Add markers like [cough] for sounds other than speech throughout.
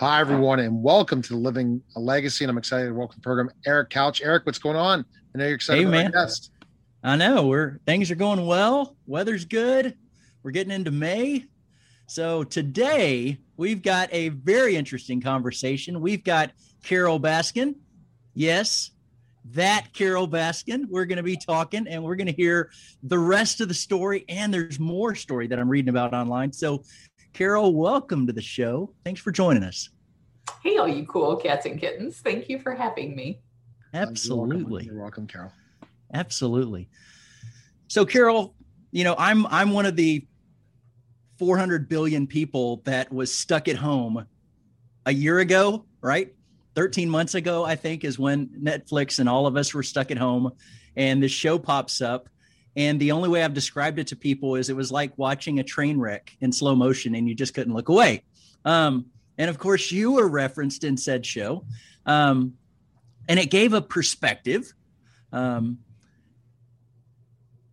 Hi, everyone, and welcome to Living a Legacy. And I'm excited to welcome the program Eric Couch. Eric, what's going on? I know you're excited. Hey, man. I know we're things are going well. Weather's good. We're getting into May. So today we've got a very interesting conversation. We've got Carole Baskin. Yes, that Carole Baskin. We're going to be talking and we're going to hear the rest of the story. And there's more story that I'm reading about online. So Carole, welcome to the show. Thanks for joining us. Hey, all you cool cats and kittens. Thank you for having me. Absolutely. You're welcome, You're welcome Carole. Absolutely. So, Carole, you know, I'm I'm one of the 400 billion people that was stuck at home a year ago, right? 13 months ago, I think, is when Netflix and all of us were stuck at home, and this show pops up and the only way I've described it to people is it was like watching a train wreck in slow motion and you just couldn't look away. Um, and of course, you were referenced in said show. Um, and it gave a perspective. Um,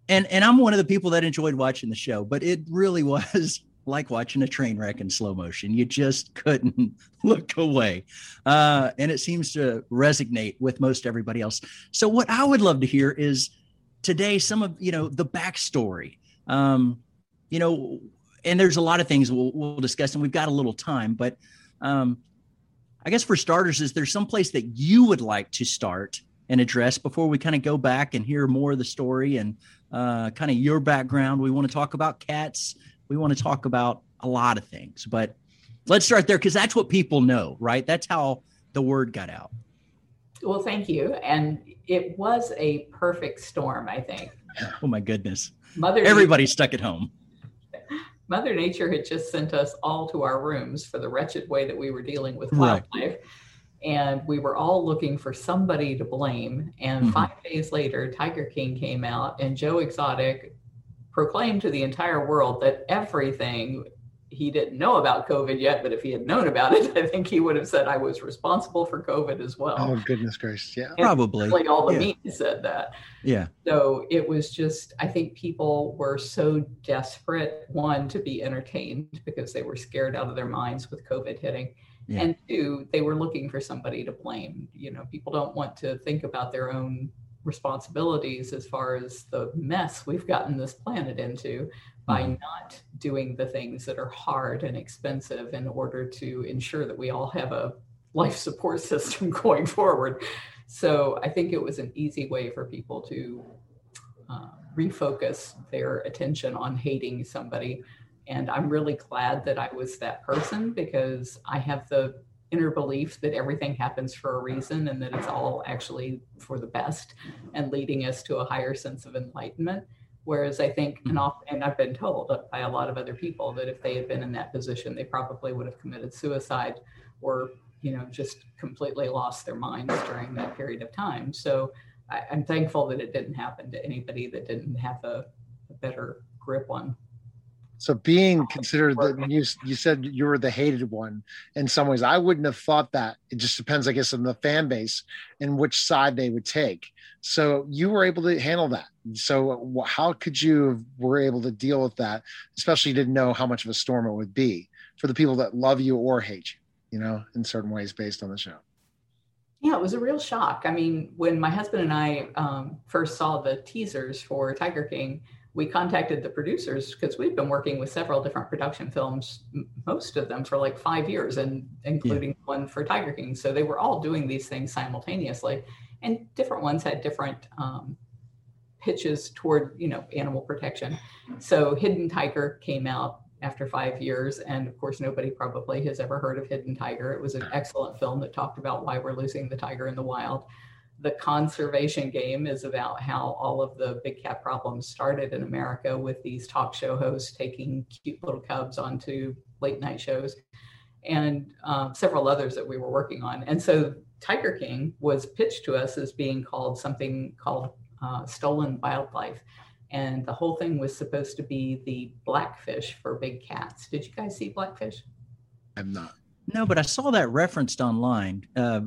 and, and I'm one of the people that enjoyed watching the show, but it really [laughs] was like watching a train wreck in slow motion. You just couldn't [laughs] look away. Uh, and it seems to resonate with most everybody else. So, what I would love to hear is today some of you know the backstory um you know and there's a lot of things we'll, we'll discuss and we've got a little time but um i guess for starters is there some place that you would like to start and address before we kind of go back and hear more of the story and uh, kind of your background? We want to talk about cats. We want to talk about a lot of things but let's start there because that's what people know right? That's how the word got out well thank you and it was a perfect storm, I think. [laughs] Oh my goodness. Mother Everybody's stuck at home. [laughs] Mother Nature had just sent us all to our rooms for the wretched way that we were dealing with wildlife. Right. And we were all looking for somebody to blame. And mm-hmm. five days later, Tiger King came out, and Joe Exotic proclaimed to the entire world that everything he didn't know about COVID yet, but if he had known about it, [laughs] I think he would have said I was responsible for COVID as well. Oh goodness gracious, yeah, and probably. Like all the yeah. media said that. Yeah. So it was just, I think people were so desperate one to be entertained because they were scared out of their minds with COVID hitting, yeah. and two, they were looking for somebody to blame. You know, people don't want to think about their own responsibilities as far as the mess we've gotten this planet into by mm-hmm. not doing the things that are hard and expensive in order to ensure that we all have a life support [laughs] system going forward. So I think it was an easy way for people to uh, refocus their attention on hating somebody. And I'm really glad that I was that person because I have the inner belief that everything happens for a reason and that it's all actually for the best and leading us to a higher sense of enlightenment. Whereas I think, and, mm-hmm. off, and I've been told by a lot of other people that if they had been in that position, they probably would have committed suicide or, you know, just completely lost their minds during that period of time. So I, am thankful that it didn't happen to anybody that didn't have a, a better grip on so being considered that you you said you were the hated one in some ways, I wouldn't have thought that. It just depends, I guess, on the fan base and which side they would take. So you were able to handle that. So how could you were able to deal with that, especially you didn't know how much of a storm it would be for the people that love you or hate you, you know, in certain ways based on the show. Yeah, it was a real shock. I mean, when my husband and I um, first saw the teasers for Tiger King we contacted the producers because we've been working with several different production films, most of them for like five years, and including yeah. one for Tiger King. So they were all doing these things simultaneously, and different ones had different um, pitches toward you know animal protection. So Hidden Tiger came out after five years, and of course nobody probably has ever heard of Hidden Tiger. It was an excellent film that talked about why we're losing the tiger in the wild the conservation game is about how all of the big cat problems started in America with these talk show hosts taking cute little cubs onto late night shows and um, several others that we were working on. And so Tiger King was pitched to us as being called something called uh, stolen wildlife. And the whole thing was supposed to be the blackfish for big cats. Did you guys see blackfish? I'm not. No, but I saw that referenced online. Uh,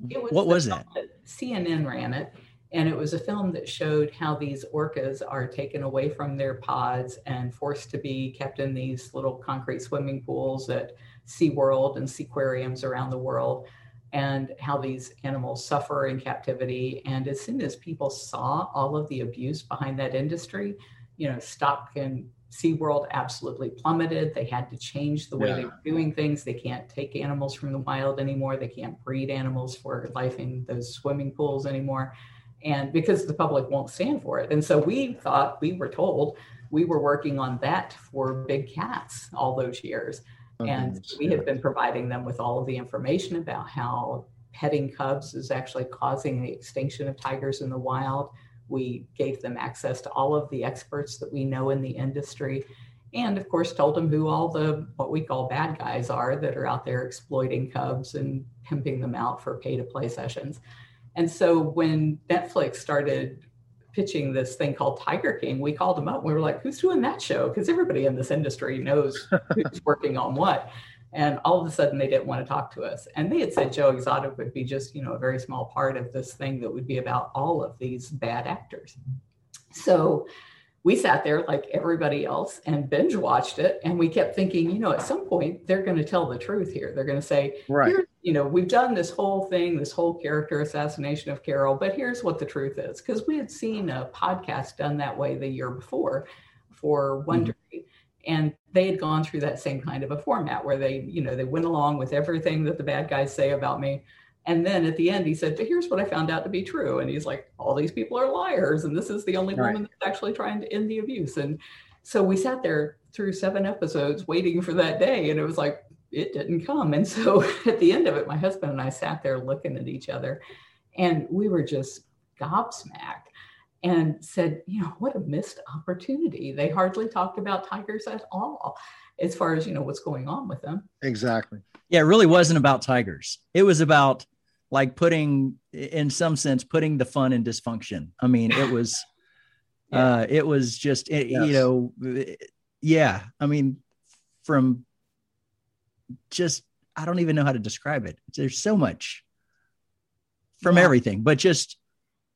was what was that? that? CNN ran it, and it was a film that showed how these orcas are taken away from their pods and forced to be kept in these little concrete swimming pools that SeaWorld and seaquariums around the world and how these animals suffer in captivity. And as soon as people saw all of the abuse behind that industry, you know, stock and SeaWorld absolutely plummeted. They had to change the way yeah. they were doing things. They can't take animals from the wild anymore. They can't breed animals for life in those swimming pools anymore. And because the public won't stand for it. And so we thought, we were told we were working on that for big cats all those years. Oh, and we have been providing them with all of the information about how petting cubs is actually causing the extinction of tigers in the wild. We gave them access to all of the experts that we know in the industry. And of course, told them who all the what we call bad guys are that are out there exploiting cubs and pimping them out for pay to play sessions. And so when Netflix started pitching this thing called Tiger King, we called them up. We were like, who's doing that show? Because everybody in this industry knows who's working on what. And all of a sudden they didn't want to talk to us. And they had said Joe Exotic would be just, you know, a very small part of this thing that would be about all of these bad actors. So we sat there like everybody else and binge watched it and we kept thinking you know at some point they're going to tell the truth here they're going to say right you know we've done this whole thing this whole character assassination of carole but here's what the truth is because we had seen a podcast done that way the year before for wondery mm-hmm. And they had gone through that same kind of a format where they you know they went along with everything that the bad guys say about me and then at the end, he said, But here's what I found out to be true. And he's like, All these people are liars. And this is the only right. woman that's actually trying to end the abuse. And so we sat there through seven episodes waiting for that day. And it was like, it didn't come. And so [laughs] at the end of it, my husband and I sat there looking at each other and we were just gobsmacked and said, you know, what a missed opportunity. They hardly talked about tigers at all as far as, you know, what's going on with them. Exactly. Yeah, it really wasn't about tigers. It was about like putting in some sense putting the fun in dysfunction i mean it was [laughs] yeah. uh it was just it, yes. you know yeah i mean from just i don't even know how to describe it there's so much from yeah. everything but just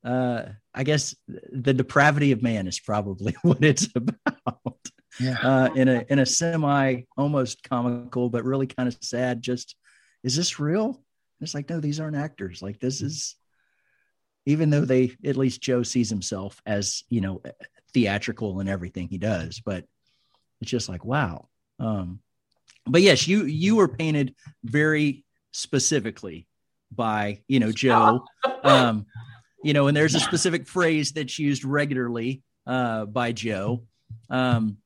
uh i guess the depravity of man is probably [laughs] what it's about yeah. uh in a in a semi almost comical but really kind of sad just is this real it's like, no, these aren't actors. Like this is, even though they, at least Joe sees himself as, you know, theatrical in everything he does, but it's just like, wow. Um, but yes, you, you were painted very specifically by, you know, [laughs] Joe, um, you know, and there's a specific phrase that's used regularly, uh, by Joe. Um,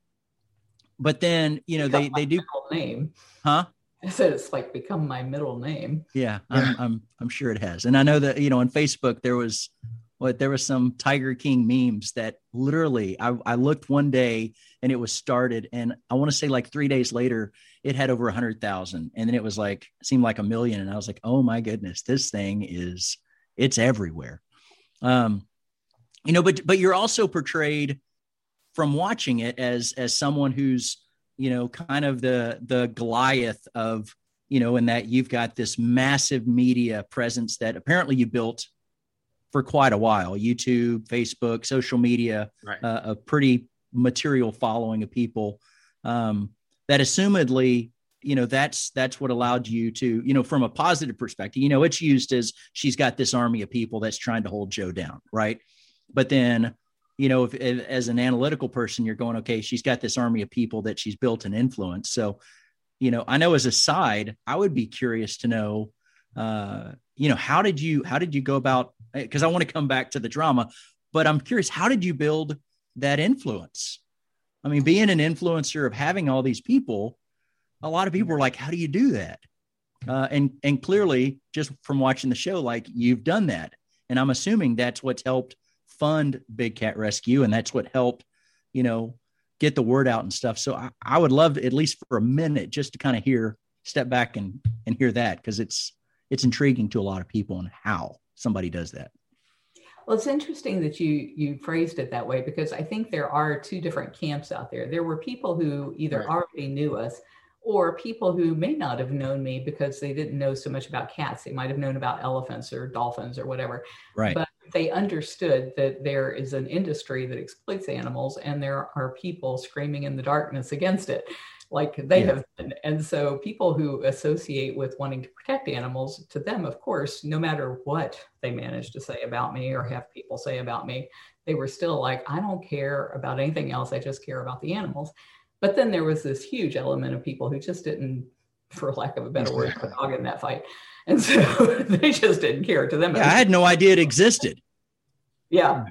but then, you know, they, they do name, huh? I said it's like become my middle name. Yeah, I'm, I'm, I'm sure it has. And I know that, you know, on Facebook, there was what there was some Tiger King memes that literally I, I looked one day and it was started. And I want to say like three days later, it had over a hundred thousand. And then it was like, seemed like a million. And I was like, oh my goodness, this thing is, it's everywhere. Um, you know, but, but you're also portrayed from watching it as, as someone who's, you know, kind of the the Goliath of, you know, in that you've got this massive media presence that apparently you built for quite a while. YouTube, Facebook, social media, right. uh, a pretty material following of people um, that assumedly you know that's that's what allowed you to you know from a positive perspective you know it's used as she's got this army of people that's trying to hold joe down right but then you know, if, if, as an analytical person, you're going, okay, she's got this army of people that she's built an influence. So, you know, I know as a side, I would be curious to know, uh, you know, how did you how did you go about? Because I want to come back to the drama, but I'm curious, how did you build that influence? I mean, being an influencer of having all these people, a lot of people were like, how do you do that? Uh, and and clearly, just from watching the show, like you've done that, and I'm assuming that's what's helped fund Big Cat Rescue, and that's what helped, you know, get the word out and stuff. So I, I would love to, at least for a minute just to kind of hear, step back and and hear that because it's it's intriguing to a lot of people and how somebody does that. Well, it's interesting that you you phrased it that way because I think there are two different camps out there. There were people who either right. already knew us or people who may not have known me because they didn't know so much about cats. They might have known about elephants or dolphins or whatever. Right. But they understood that there is an industry that exploits animals and there are people screaming in the darkness against it like they yeah. have been. And so people who associate with wanting to protect animals, to them, of course, no matter what they manage to say about me or have people say about me, they were still like, I don't care about anything else. I just care about the animals. But then there was this huge element of people who just didn't, for lack of a better word, put dog in that fight. And so [laughs] they just didn't care to them. Yeah, I had no idea it existed. Yeah.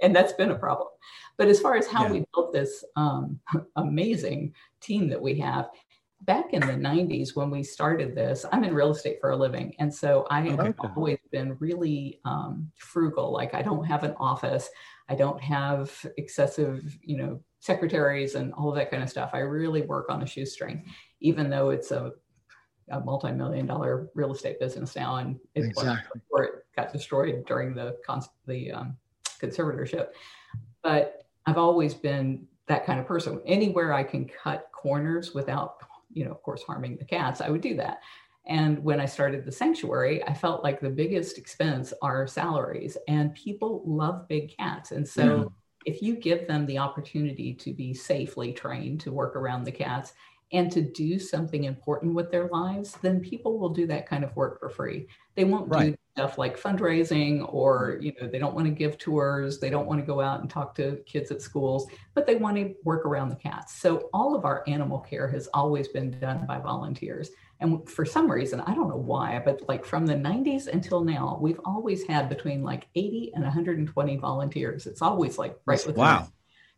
And that's been a problem. But as far as how yeah. we built this um, [laughs] amazing team that we have, back in the 90s when we started this, I'm in real estate for a living. And so I have okay. always been really um, frugal. Like I don't have an office, I don't have excessive, you know, secretaries and all of that kind of stuff. I really work on a shoestring, even though it's a a multi-million dollar real estate business now, and it exactly. before it got destroyed during the cons- the um, conservatorship. But I've always been that kind of person. Anywhere I can cut corners without, you know, of course, harming the cats, I would do that. And when I started the sanctuary, I felt like the biggest expense are salaries, and people love big cats, and so. Mm. If you give them the opportunity to be safely trained to work around the cats and to do something important with their lives, then people will do that kind of work for free. They won't right. do stuff like fundraising or, you know, they don't want to give tours, they don't want to go out and talk to kids at schools, but they want to work around the cats. So all of our animal care has always been done by volunteers. And for some reason, I don't know why, but like from the 90s until now, we've always had between like 80 and 120 volunteers. It's always like right with wow.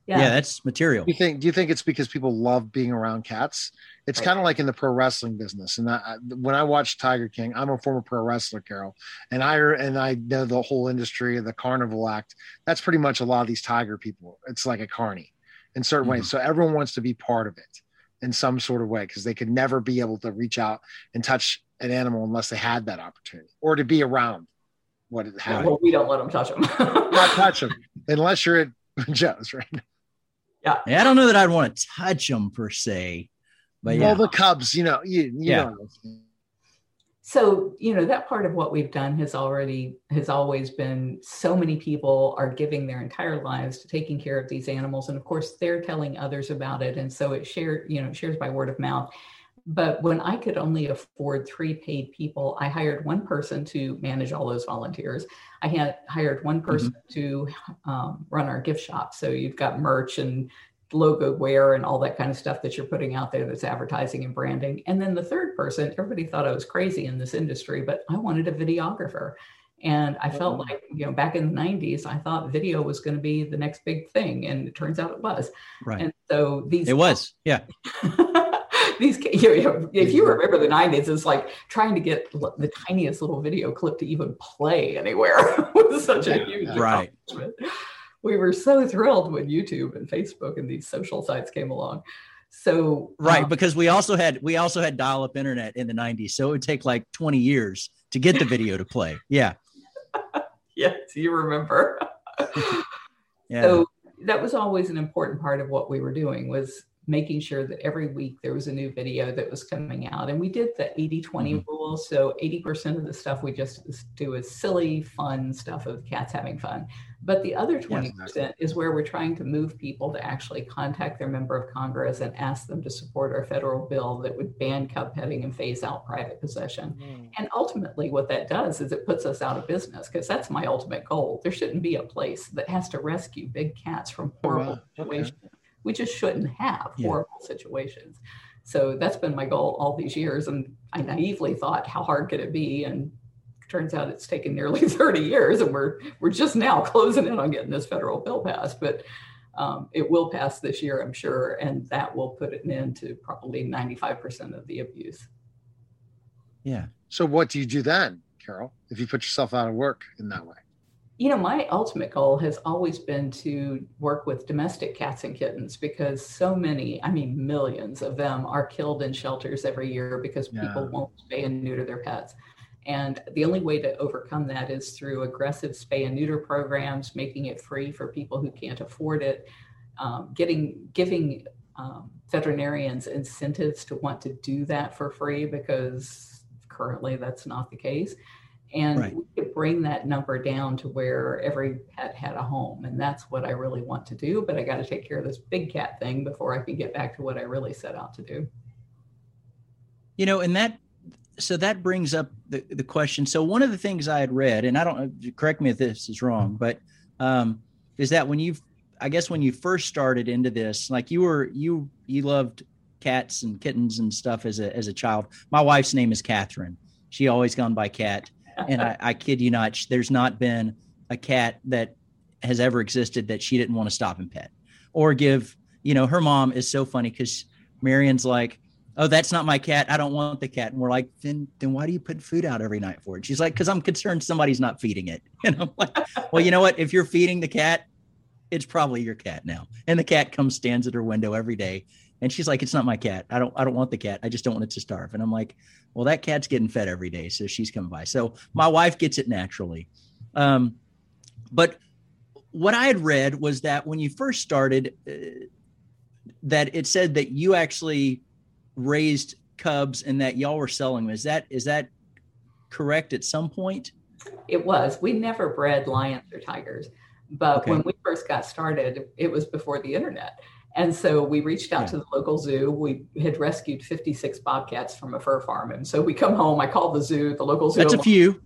Yeah. yeah, that's material. Do you think? Do you think it's because people love being around cats? It's right. kind of like in the pro wrestling business. And I, when I watch Tiger King, I'm a former pro wrestler, Carole, and I and I know the whole industry of the carnival act. That's pretty much a lot of these tiger people. It's like a carny in certain mm-hmm. ways. So everyone wants to be part of it in some sort of way because they could never be able to reach out and touch an animal unless they had that opportunity or to be around what it had. Well, we don't let them touch them. [laughs] Not touch them unless you're at [laughs] Joe's, right? Yeah. I don't know that I'd want to touch them per se, but yeah. Well, the Cubs, you know, you, you yeah. know. So, you know, that part of what we've done has already, has always been so many people are giving their entire lives to taking care of these animals. And of course, they're telling others about it. And so it shared, you know, shares by word of mouth. But when I could only afford three paid people, I hired one person to manage all those volunteers. I had hired one person mm-hmm. to um, run our gift shop. So you've got merch and logo wear and all that kind of stuff that you're putting out there that's advertising and branding. And then the third person, everybody thought I was crazy in this industry, but I wanted a videographer. And I felt mm-hmm. like, you know, back in the 90s, I thought video was going to be the next big thing. And it turns out it was. Right. And so these. It was. [laughs] Yeah. these you know, if you remember the 90s it's like trying to get the tiniest little video clip to even play anywhere [laughs] was such a huge right we were so thrilled when youtube and facebook and these social sites came along so right um, because we also had we also had dial-up internet in the 90s so it would take like 20 years to get the video to play [laughs] yeah yes you remember [laughs] yeah. so that was always an important part of what we were doing was making sure that every week there was a new video that was coming out. And we did the 80 20 mm-hmm. rule. So 80% of the stuff we just do is silly, fun stuff of cats having fun. But the other 20% yes, is where we're trying to move people to actually contact their member of Congress and ask them to support our federal bill that would ban cub petting and phase out private possession. Mm. And ultimately, what that does is it puts us out of business because that's my ultimate goal. There shouldn't be a place that has to rescue big cats from horrible oh, wow. situations. Okay we just shouldn't have yeah. horrible situations. So that's been my goal all these years. And I naively thought, how hard could it be? And turns out it's taken nearly [laughs] 30 years and we're we're just now closing in on getting this federal bill passed. But um, it will pass this year, I'm sure, and that will put an end to probably 95% of the abuse. Yeah. So what do you do then, Carole, if you put yourself out of work in that way? you know, my ultimate goal has always been to work with domestic cats and kittens because so many, I mean, millions of them are killed in shelters every year because yeah. people won't spay and neuter their pets. And the only way to overcome that is through aggressive spay and neuter programs, making it free for people who can't afford it, um, getting giving um, veterinarians incentives to want to do that for free because currently that's not the case And Right. we could bring that number down to where every pet had a home. And that's what I really want to do. But I got to take care of this big cat thing before I can get back to what I really set out to do. You know, and that so that brings up the, the question. So one of the things I had read, and I don't correct me if this is wrong, but um, is that when you, I guess when you first started into this, like you were you you loved cats and kittens and stuff as a as a child. My wife's name is Catherine. She always gone by cat, and I, I kid you not, there's not been a cat that has ever existed that she didn't want to stop and pet or give. You know, her mom is so funny because Marion's like, oh that's not my cat. I don't want the cat. And we're like then then why do you put food out every night for it? She's like because i'm concerned somebody's not feeding it. [laughs] And i'm like well you know what? If you're feeding the cat it's probably your cat now. And the cat comes stands at her window every day. And she's like it's not my cat. I don't i don't want the cat. I just don't want it to starve. And i'm like well that cat's getting fed every day so she's coming by. So my wife gets it naturally. Um, but what i had read was that when you first started uh, that it said that you actually raised cubs and that y'all were selling them. Is that is that correct at some point? It was. We never bred lions or tigers. But Okay. when we first got started, it was before the internet. And so we reached out Yeah. to the local zoo. We had rescued 56 bobcats from a fur farm. And so we come home, I called the zoo, the local zoo. That's I'm a few.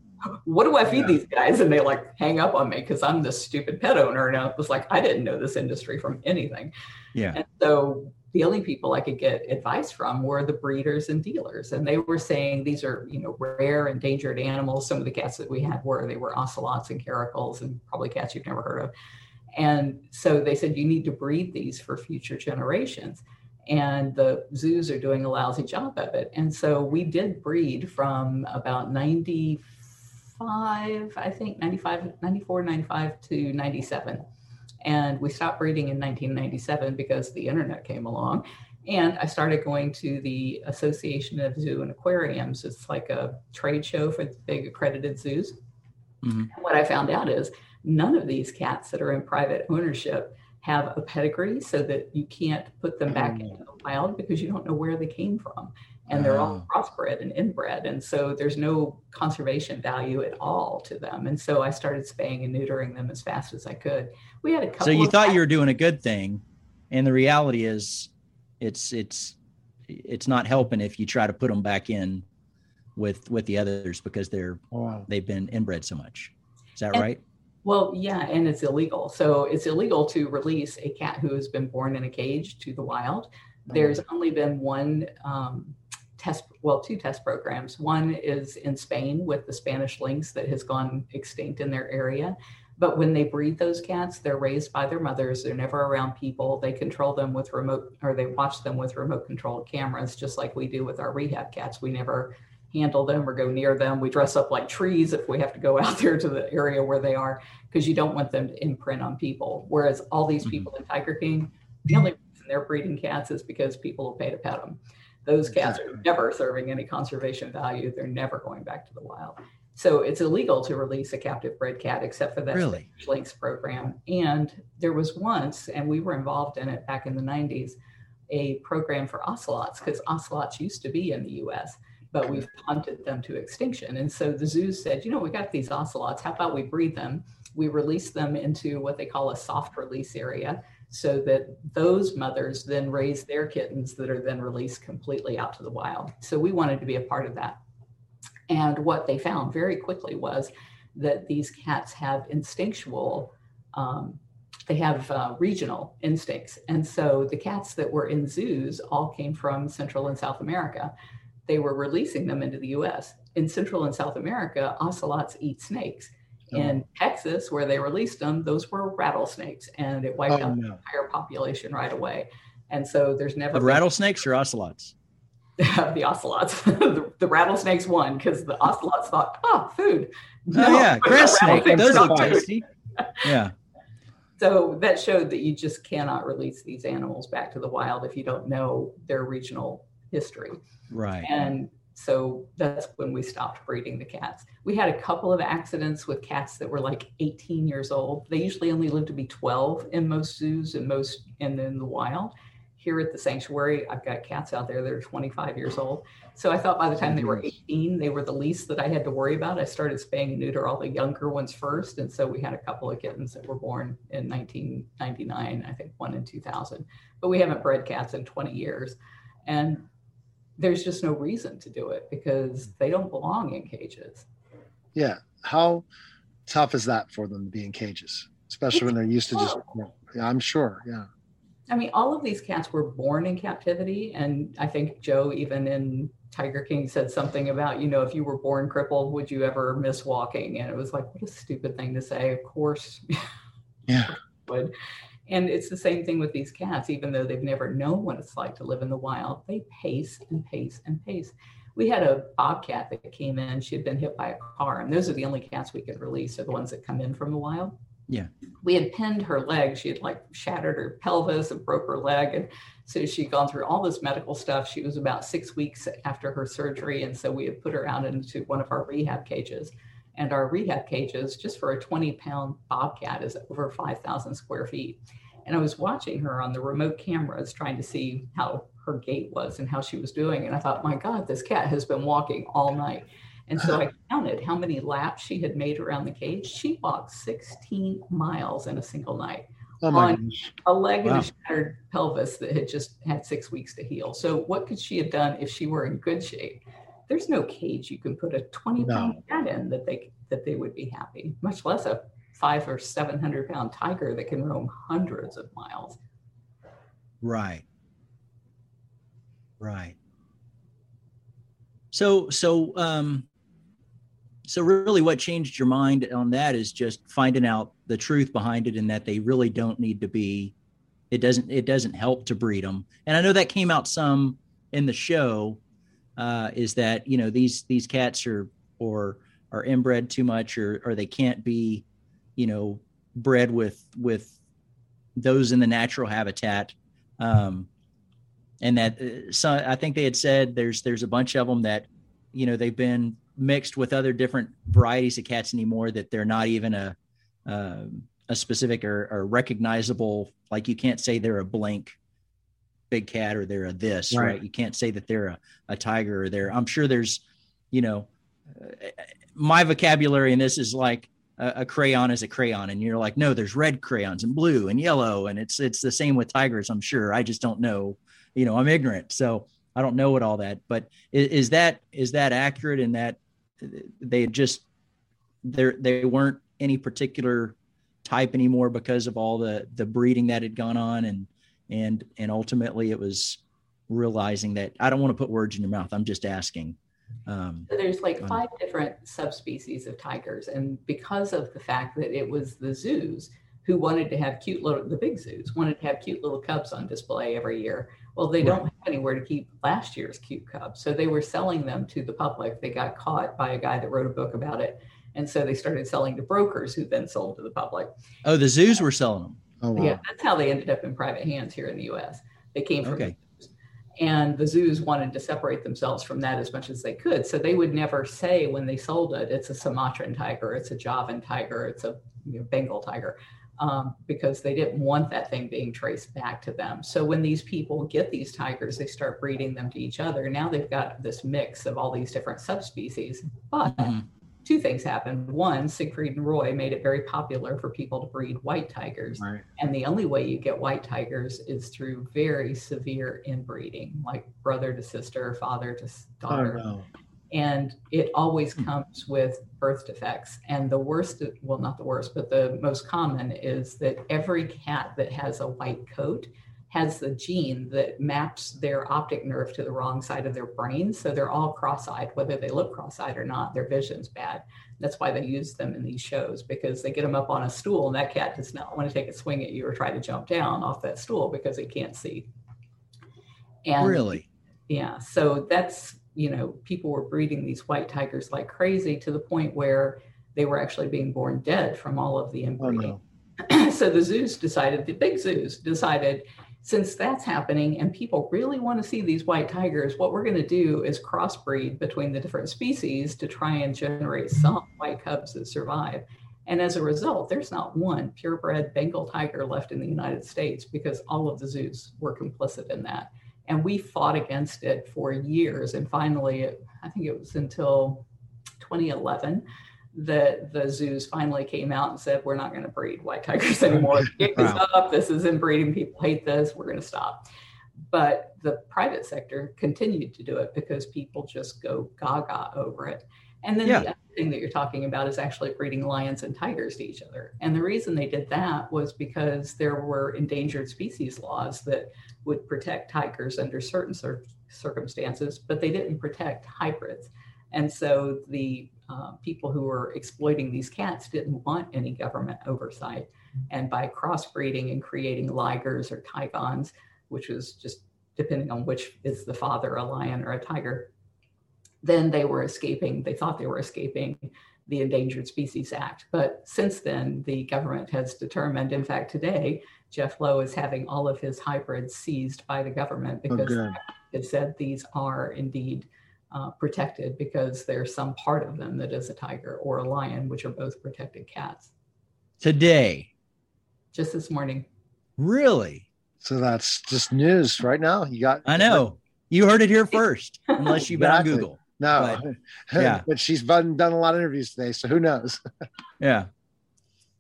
what do I feed Yeah. these guys? And they like hang up on me because I'm this stupid pet owner. And I was like, I didn't know this industry from anything. Yeah. And so the only people I could get advice from were the breeders and dealers. And they were saying these are, you know, rare endangered animals. Some of the cats that we had were, they were ocelots and caracals and probably cats you've never heard of. And so they said, you need to breed these for future generations. And the zoos are doing a lousy job of it. And so we did breed from about 95, I think 95, 94, 95 to 97. And we stopped breeding in 1997 because the internet came along. And I started going to the Association of Zoo and Aquariums. It's like a trade show for the big accredited zoos. Mhm. What I found out is none of these cats that are in private ownership have a pedigree so that you can't put them back Oh. into the wild because you don't know where they came from. And they're all crossbred and inbred. And so there's no conservation value at all to them. And so I started spaying and neutering them as fast as I could. We had a couple So you of thought cats- you were doing a good thing, and the reality is, it's it's it's not helping if you try to put them back in with with the others because they're Wow. they've been inbred so much. Is that And- right? Well, yeah, and it's illegal. So it's illegal to release a cat who has been born in a cage to the wild. There's only been one um, test, well, two test programs. One is in Spain with the Spanish lynx that has gone extinct in their area. But when they breed those cats, they're raised by their mothers. They're never around people. They control them with remote, or they watch them with remote controlled cameras, just like we do with our rehab cats. We never handle them or go near them. We dress up like trees if we have to go [laughs] out there to the area where they are because you don't want them to imprint on people. Whereas all these Mhm. people in Tiger King, the only reason they're breeding cats is because people will pay to pet them. Those cats are never serving any conservation value. They're never going back to the wild. So it's illegal to release a captive bred cat except for that Really? Lynx program. And there was once, and we were involved in it back in the 90s, a program for ocelots because ocelots used to be in the US, but we've hunted them to extinction. And so the zoos said, you know, we got these ocelots. How about we breed them? We release them into what they call a soft release area so that those mothers then raise their kittens that are then released completely out to the wild. So we wanted to be a part of that. And what they found very quickly was that these cats have instinctual, um, they have uh, regional instincts. And so the cats that were in zoos all came from Central and South America. They were releasing them into the US. In Central and South America, ocelots eat snakes. In oh. Texas, where they released them, those were rattlesnakes, and it wiped Oh, out the entire population right away. And so there's never been- rattlesnakes or ocelots? [laughs] the ocelots. [laughs] the, the rattlesnakes won because the ocelots thought, oh, food. Oh yeah, [laughs] grass snake. Those are look tasty. Yeah. So that showed that you just cannot release these animals back to the wild if you don't know their regional history. Right. And so that's when we stopped breeding the cats. We had a couple of accidents with cats that were like 18 years old. They usually only live to be 12 in most zoos and most and in the wild. here at the sanctuary, I've got cats out there that are 25 years old. So I thought by the time they were 18, they were the least that I had to worry about. I started spaying and neuter all the younger ones first. And so we had a couple of kittens that were born in 1999, I think one in 2000. But we haven't bred cats in 20 years. And there's just no reason to do it because mm. they don't belong in cages. Yeah. How tough is that for them to be in cages, especially it's when they're used to just, yeah, I'm sure. Yeah. I mean, all of these cats were born in captivity. And I think Joe, even in Tiger King, said something about, you know, if you were born crippled, would you ever miss walking? And it was like, what a stupid thing to say. Of course. Yeah. [laughs] would. And it's the same thing with these cats, even though they've never known what it's like to live in the wild, they pace and pace and pace. We had a bobcat that came in, she had been hit by a car, and those are the only cats we could release, are the ones that come in from the wild. Yeah. We had pinned her leg. She had like shattered her pelvis and broke her leg. And so she'd gone through all this medical stuff. She was about six weeks after her surgery. And so we had put her out into one of our rehab cages. And our rehab cages, just for a 20 pound bobcat, is over 5,000 square feet. And I was watching her on the remote cameras, trying to see how her gait was and how she was doing. And I thought, my God, this cat has been walking all night. And so uh-huh. I counted how many laps she had made around the cage. She walked 16 miles in a single night oh on a leg wow. and a shattered pelvis that had just had six weeks to heal. So what could she have done if she were in good shape? There's no cage you can put a 20 pound no. cat in that they that they would be happy, much less a five or seven hundred pound tiger that can roam hundreds of miles. Right. Right. So so um so really what changed your mind on that is just finding out the truth behind it and that they really don't need to be it doesn't it doesn't help to breed them and i know that came out some in the show uh, is that you know these these cats are or are inbred too much or or they can't be you know bred with with those in the natural habitat. Um and that uh, so i think they had said there's there's a bunch of them that you know they've been mixed with other different varieties of cats anymore that they're not even a uh, a specific or, or, recognizable like you can't say they're a blank big cat or they're a this right, right? you can't say that they're a, a tiger or they're i'm sure there's you know uh, my vocabulary in this is like a, a, crayon is a crayon and you're like no there's red crayons and blue and yellow and it's it's the same with tigers i'm sure i just don't know you know i'm ignorant so i don't know what all that but is, is that is that accurate in that they just they they weren't any particular type anymore because of all the the breeding that had gone on and and and ultimately it was realizing that I don't want to put words in your mouth. I'm just asking. Um, so there's like five different subspecies of tigers, and because of the fact that it was the zoos who wanted to have cute little the big zoos wanted to have cute little cubs on display every year well, they don't have anywhere to keep last year's cute cubs. So they were selling them to the public. They got caught by a guy that wrote a book about it. And so they started selling to brokers who then sold to the public. Oh, the zoos were selling them. Oh, wow. Yeah, that's how they ended up in private hands here in the US. They came from okay. and the zoos wanted to separate themselves from that as much as they could. So they would never say when they sold it, it's a Sumatran tiger, it's a Javan tiger, it's a you know, Bengal tiger um, because they didn't want that thing being traced back to them. So when these people get these tigers, they start breeding them to each other. Now they've got this mix of all these different subspecies. But mm-hmm. Two things happened. One, Siegfried and Roy made it very popular for people to breed white tigers. Right. And the only way you get white tigers is through very severe inbreeding, like brother to sister, father to daughter. Oh, no and it always hmm. comes with birth defects and the worst well not the worst but the most common is that every cat that has a white coat has the gene that maps their optic nerve to the wrong side of their brain so they're all cross-eyed whether they look cross-eyed or not their vision's bad that's why they use them in these shows because they get them up on a stool and that cat does not want to take a swing at you or try to jump down off that stool because it can't see and really yeah so that's you know, people were breeding these white tigers like crazy to the point where they were actually being born dead from all of the inbreeding. Oh, no. [clears throat] so the zoos decided, the big zoos decided, since that's happening and people really want to see these white tigers, what we're going to do is crossbreed between the different species to try and generate some white cubs that survive. And as a result, there's not one purebred Bengal tiger left in the United States because all of the zoos were complicit in that. And we fought against it for years. And finally, I think it was until 2011 that the zoos finally came out and said, we're not going to breed white tigers anymore. Get this wow. up. This is inbreeding. People hate this. We're going to stop. But the private sector continued to do it because people just go gaga over it. And then yeah. the other thing that you're talking about is actually breeding lions and tigers to each other. And the reason they did that was because there were endangered species laws that would protect tigers under certain cir- circumstances, but they didn't protect hybrids. And so the uh, people who were exploiting these cats didn't want any government oversight. And by crossbreeding and creating ligers or tigons, which was just depending on which is the father, a lion or a tiger, then they were escaping, they thought they were escaping the Endangered Species Act. But since then, the government has determined, in fact, today, Jeff Lowe is having all of his hybrids seized by the government because oh, it said these are indeed uh, protected because there's some part of them that is a tiger or a lion, which are both protected cats. Today. Just this morning. Really? So that's just news right now. You got. I know. You heard it here [laughs] first, unless you've been exactly. on Google. No, but, [laughs] yeah, but she's done, done a lot of interviews today, so who knows? [laughs] yeah,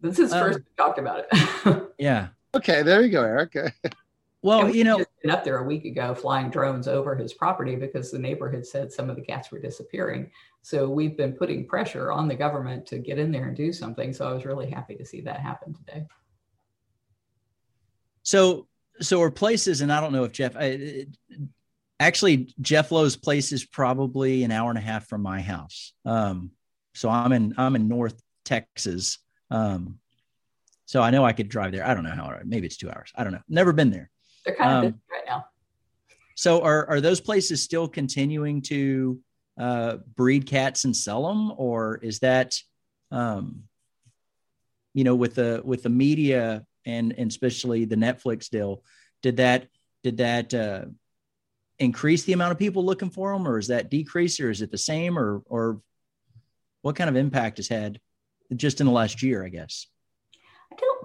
this is first um, talked about it. yeah. Okay, there you go, Eric. Well, you know, been up there a week ago flying drones over his property because the neighbor had said some of the cats were disappearing. So we've been putting pressure on the government to get in there and do something. So I was really happy to see that happen today. So, so are places, and I don't know if Jeff, I, actually Jeff Lowe's place is probably an hour and a half from my house. Um, so I'm in I'm in North Texas. Um, so I know I could drive there. I don't know how. Maybe it's two hours. I don't know. Never been there. They're kind of um, right now. So are are those places still continuing to uh, breed cats and sell them, or is that, um, you know, with the with the media and and especially the Netflix deal, did that did that uh, increase the amount of people looking for them, or is that decrease, or is it the same, or or what kind of impact has had just in the last year, I guess?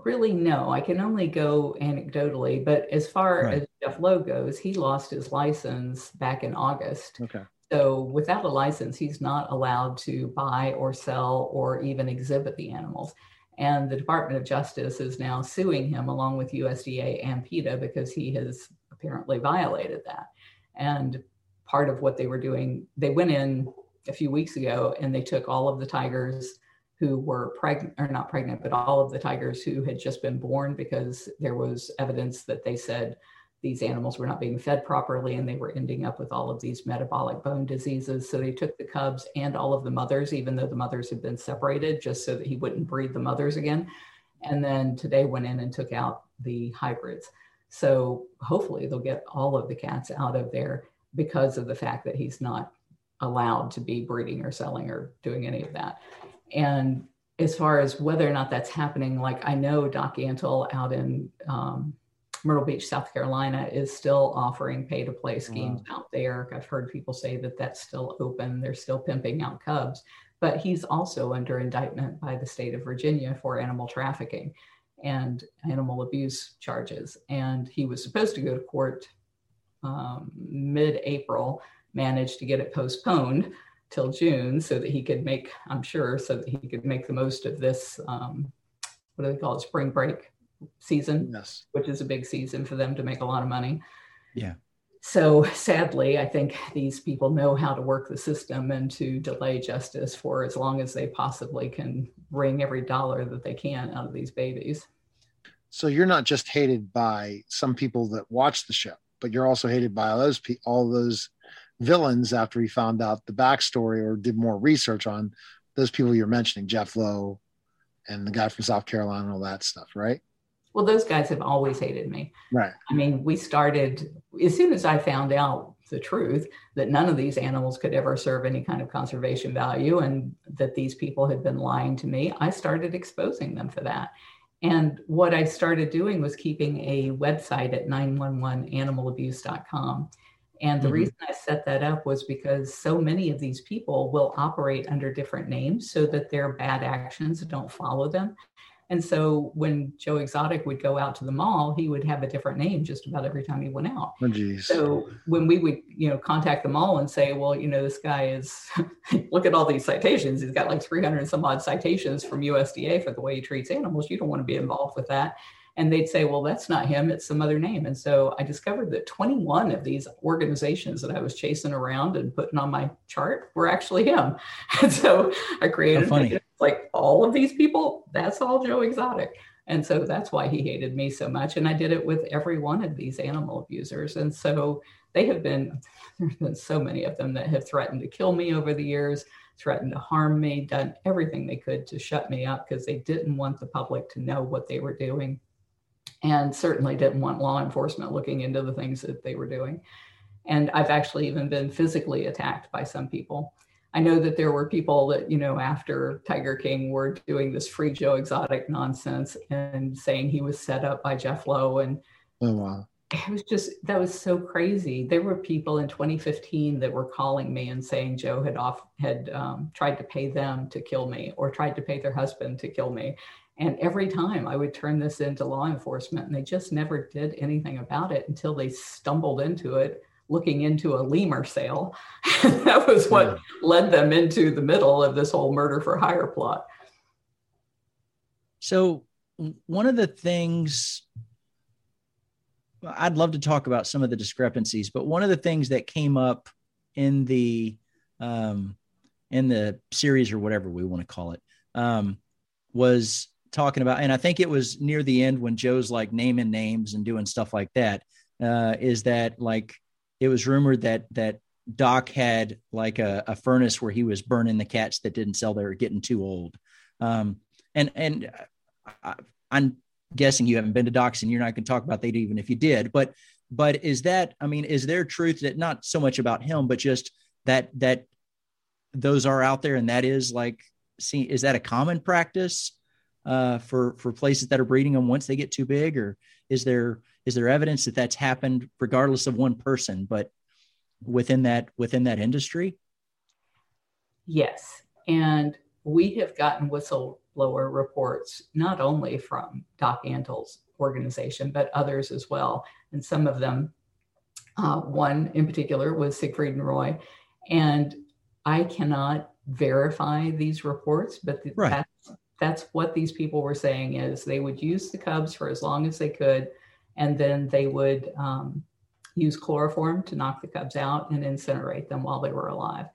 Really know. I can only go anecdotally, but as far right. as Jeff Lowe goes, he lost his license back in August. Okay. So without a license, he's not allowed to buy or sell or even exhibit the animals. And the Department of Justice is now suing him along with USDA and PETA because he has apparently violated that. And part of what they were doing, they went in a few weeks ago and they took all of the tigers who were pregnant or not pregnant, but all of the tigers who had just been born because there was evidence that they said these animals were not being fed properly and they were ending up with all of these metabolic bone diseases. So they took the cubs and all of the mothers, even though the mothers had been separated, just so that he wouldn't breed the mothers again. And then today went in and took out the hybrids. So hopefully they'll get all of the cats out of there because of the fact that he's not allowed to be breeding or selling or doing any of that. And as far as whether or not that's happening, like I know Doc Antle out in um, Myrtle Beach, South Carolina, is still offering pay to play schemes wow. out there. I've heard people say that that's still open. They're still pimping out cubs, but he's also under indictment by the state of Virginia for animal trafficking and animal abuse charges. And he was supposed to go to court um, mid April, managed to get it postponed till June so that he could make, I'm sure, so that he could make the most of this, um, what do they call it, spring break season, yes. which is a big season for them to make a lot of money. Yeah. So sadly, I think these people know how to work the system and to delay justice for as long as they possibly can wring every dollar that they can out of these babies. So you're not just hated by some people that watch the show, but you're also hated by all those pe- all those villains after he found out the backstory or did more research on those people you're mentioning, Jeff Lowe and the guy from South Carolina and all that stuff, right? Well, those guys have always hated me. Right. I mean, we started as soon as I found out the truth that none of these animals could ever serve any kind of conservation value and that these people had been lying to me, I started exposing them for that. And what I started doing was keeping a website at 911animalabuse.com. And the mm-hmm. reason I set that up was because so many of these people will operate under different names so that their bad actions don't follow them. And so when Joe Exotic would go out to the mall, he would have a different name just about every time he went out. Oh. So when we would, you know, contact the mall and say, well, you know, this guy is, [laughs] look at all these citations. He's got like 300 some odd citations from USDA for the way he treats animals. You don't want to be involved with that. And they'd say, well, that's not him. It's some other name. And so I discovered that 21 of these organizations that I was chasing around and putting on my chart were actually him. [laughs] And so I created like all of these people, that's all Joe Exotic. And so that's why he hated me so much. And I did it with every one of these animal abusers. And so they have been, [laughs] there's been so many of them that have threatened to kill me over the years, threatened to harm me, done everything they could to shut me up because they didn't want the public to know what they were doing. And certainly didn't want law enforcement looking into the things that they were doing. And I've actually even been physically attacked by some people. I know that there were people that, you know, after Tiger King were doing this free Joe Exotic nonsense and saying he was set up by Jeff Lowe. And oh, wow. it was just, that was so crazy. There were people in 2015 that were calling me and saying Joe had off, had um, tried to pay them to kill me or tried to pay their husband to kill me. And every time I would turn this into law enforcement and they just never did anything about it until they stumbled into it looking into a lemur sale. [laughs] that was what yeah. led them into the middle of this whole murder for hire plot. So, one of the things I'd love to talk about some of the discrepancies, but one of the things that came up in the um, in the series or whatever we want to call it um, was talking about, and I think it was near the end when Joe's like naming names and doing stuff like that. Uh, is that like it was rumored that that Doc had like a, a, furnace where he was burning the cats that didn't sell. They were getting too old. Um, and and I, am guessing you haven't been to Doc's and you're not going to talk about that even if you did. But but is that I mean is there truth that not so much about him, but just that that those are out there and that is like see is that a common practice uh, for for places that are breeding them once they get too big or is there is there evidence that that's happened regardless of one person but within that within that industry? Yes. And we have gotten whistleblower reports not only from doc antle's organization but others as well. And some of them uh, one in particular was siegfried and roy. And i cannot verify these reports but right. that's that's what these people were saying is they would use the cubs for as long as they could and then they would um, use chloroform to knock the cubs out and incinerate them while they were alive.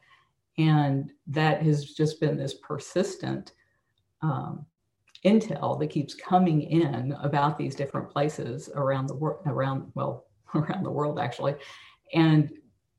And that has just been this persistent um, intel that keeps coming in about these different places around the world, around, well, [laughs] around the world actually. And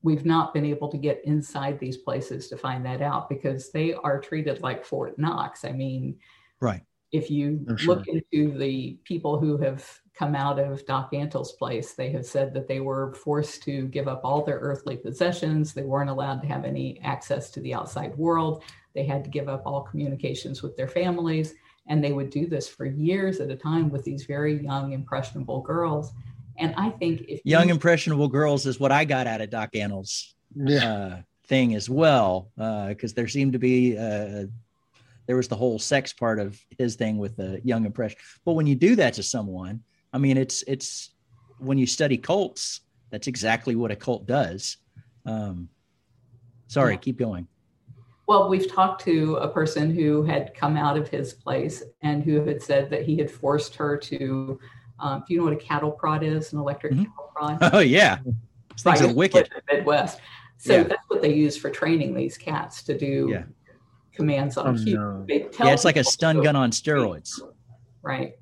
we've not been able to get inside these places to find that out because they are treated like Fort Knox. I mean, right. If you sure. look into the people who have come out of Doc Antle's place. They have said that they were forced to give up all their earthly possessions. They weren't allowed to have any access to the outside world. They had to give up all communications with their families. And they would do this for years at a time with these very young, impressionable girls. And I think if young, you, impressionable girls is what I got out of Doc Antle's yeah. uh, thing as well, because uh, there seemed to be. Uh, there was the whole sex part of his thing with the young impression. But when you do that to someone, I mean, it's it's when you study cults, that's exactly what a cult does. Um, sorry, yeah. keep going. Well, we've talked to a person who had come out of his place and who had said that he had forced her to. Um, do you know what a cattle prod is? An electric mm-hmm. cattle prod? [laughs] Oh yeah, these things are wicked. Midwest. So yeah. that's what they use for training these cats to do yeah. Commands on oh, No. Yeah, it's like a stun gun on steroids. Right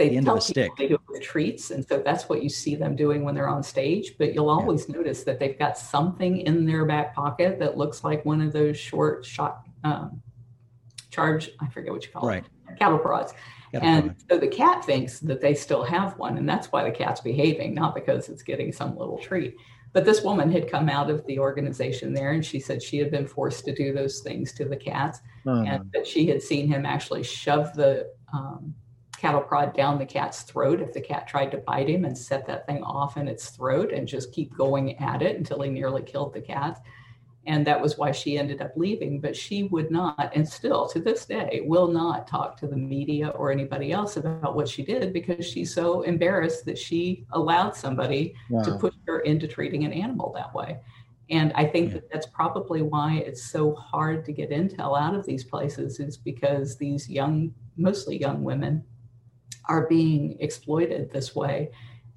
say the end tell of a stick. They do it with treats, and so that's what you see them doing when they're on stage. But you'll always yeah. notice that they've got something in their back pocket that looks like one of those short shot um, charge. I forget what you call right. it. Cattle prods. Cattle and prod. so the cat thinks that they still have one, and that's why the cat's behaving, not because it's getting some little treat. But this woman had come out of the organization there, and she said she had been forced to do those things to the cats, uh-huh. and that she had seen him actually shove the um, cattle prod down the cat's throat if the cat tried to bite him and set that thing off in its throat and just keep going at it until he nearly killed the cat. And that was why she ended up leaving. But she would not, and still to this day, will not talk to the media or anybody else about what she did because she's so embarrassed that she allowed somebody wow. to push her into treating an animal that way. And I think yeah. that that's probably why it's so hard to get intel out of these places, is because these young, mostly young women, are being exploited this way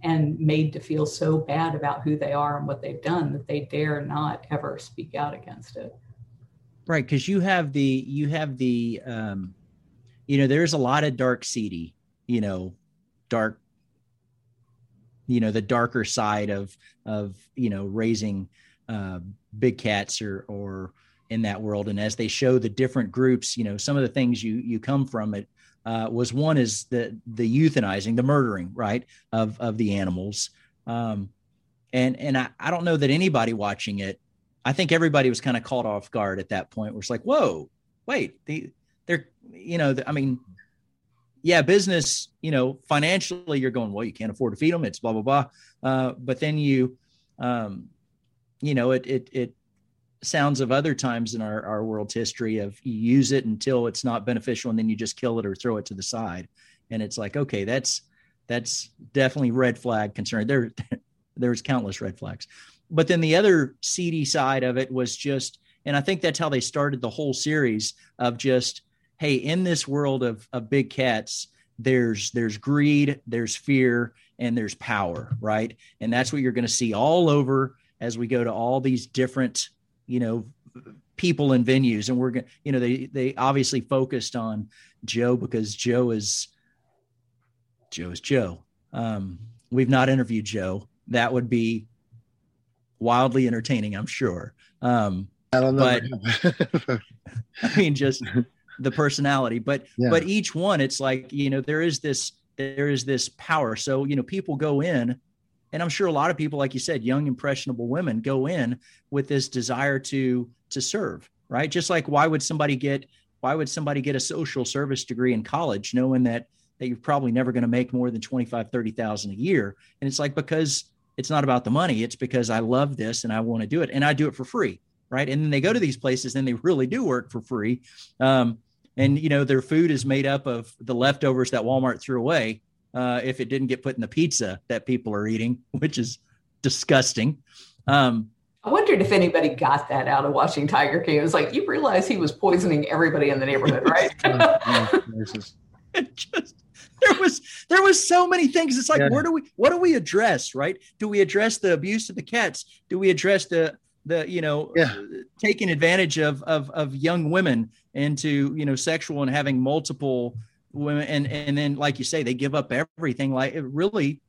and made to feel so bad about who they are and what they've done that they dare not ever speak out against it. Right, because you have the you have the um, you know there's a lot of dark seedy, you know, dark, you know, the darker side of of you know raising uh, big cats or or in that world. And as they show the different groups, you know, some of the things you you come from it uh, was one is the the euthanizing, the murdering, right, of of the animals. Um, and and I, I don't know that anybody watching it, I think everybody was kind of caught off guard at that point. Where it's like, whoa, wait, the, they're you know, I mean, yeah, business, you know, financially, you're going, well, you can't afford to feed them. It's blah blah blah. Uh, but then you, um, you know, it it it sounds of other times in our, our world's history of you use it until it's not beneficial and then you just kill it or throw it to the side. And it's like, okay, that's that's definitely red flag concern. There [laughs] there's countless red flags. But then the other seedy side of it was just, and I think that's how they started the whole series of just, hey, in this world of of big cats, there's there's greed, there's fear, and there's power, right? And that's what you're going to see all over as we go to all these different, you know, people and venues. And we're going you know, they, they obviously focused on Joe because Joe is, Joe is Joe. Um, we've not interviewed Joe. That would be wildly entertaining, I'm sure. Um, I don't know. But [laughs] I mean, just the personality, but, yeah. but each one, it's like, you know, there is this, there is this power. So, you know, people go in and i'm sure a lot of people like you said young impressionable women go in with this desire to to serve right? Just like why would somebody get why would somebody get a social service degree in college knowing that that you're probably never going to make more than 25 30,000 a year? And it's like because it's not about the money it's because I love this and I want to do it and I do it for free right? And then they go to these places and they really do work for free um, and you know their food is made up of the leftovers that Walmart threw away uh, if it didn't get put in the pizza that people are eating, [laughs] which is disgusting. Um, I wondered if anybody got that out of watching Tiger King. It was like you realize he was poisoning everybody in the neighborhood, right? [laughs] [laughs] just there was there was so many things. It's like yeah. where do we what do we address, right? Do we address the abuse of the cats? Do we address the the you know yeah. taking advantage of of of young women into you know sexual and having multiple women and and then like you say they give up everything like really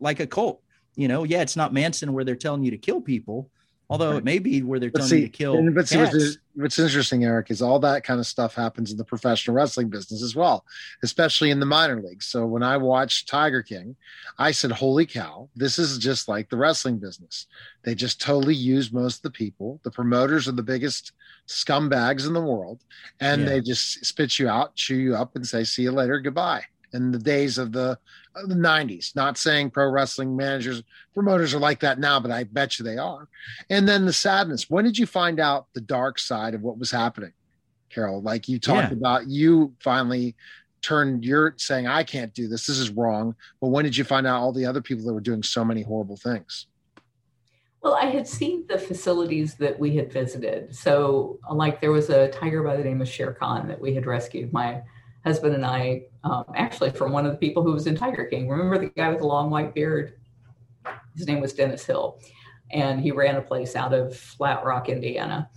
like a cult you know? Yeah it's not manson where they're telling you to kill people although right. it may be where they're but telling see, you to kill and, but see, what's, what's, interesting eric is all that kind of stuff happens in the professional wrestling business as well especially in the minor leagues. So when i watched tiger king i said holy cow this is just like the wrestling business. They just totally use most of the people. The promoters are the biggest scumbags in the world and yeah. they just spit you out chew you up and say see you later goodbye in the days of the, of the 90s not saying pro wrestling managers promoters are like that now but i bet you they are. And then the sadness. When did you find out the dark side of what was happening carole? Like you talked yeah. about you finally turned you're saying i can't do this. This is wrong. But when did you find out all the other people that were doing so many horrible things? Well, I had seen the facilities that we had visited. So, like, there was a tiger by the name of Shere Khan that we had rescued. My husband and I, um, actually, from one of the people who was in Tiger King. Remember the guy with the long white beard? His name was Dennis Hill, and he ran a place out of Flat Rock, Indiana.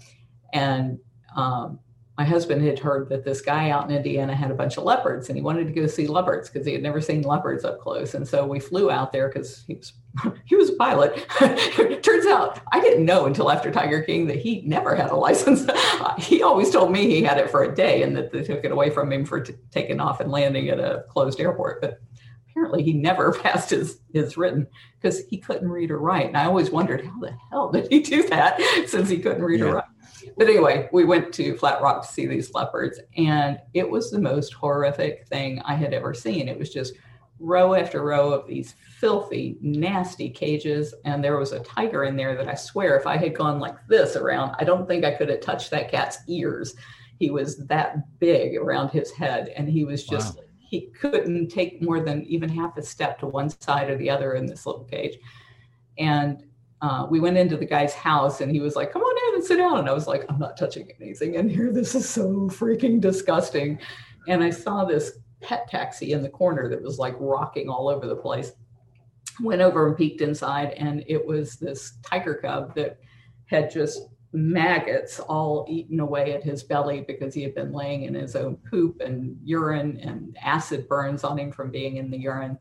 And um, my husband had heard that this guy out in Indiana had a bunch of leopards and he wanted to go see leopards because he had never seen leopards up close. And so we flew out there because he was [laughs] he was a pilot. [laughs] Turns out I didn't know until after Tiger King that he never had a license. [laughs] he always told me he had it for a day and that they took it away from him for t- taking off and landing at a closed airport. But apparently he never [laughs] passed his his written because he couldn't read or write. And I always wondered how the hell did he do that [laughs] since he couldn't read yeah. or write. But anyway, we went to Flat Rock to see these leopards, and it was the most horrific thing I had ever seen. It was just row after row of these filthy, nasty cages. And there was a tiger in there that I swear, if I had gone like this around, I don't think I could have touched that cat's ears. He was that big around his head, and he was just. Wow he couldn't take more than even half a step to one side or the other in this little cage. And uh, we went into the guy's house and he was like, come on in and sit down. And I was like, I'm not touching anything in here. This is so freaking disgusting. And I saw this pet taxi in the corner that was like rocking all over the place. Went over and peeked inside, and it was this tiger cub that had just maggots all eaten away at his belly because he had been laying in his own poop and urine and acid burns on him from being in the urine.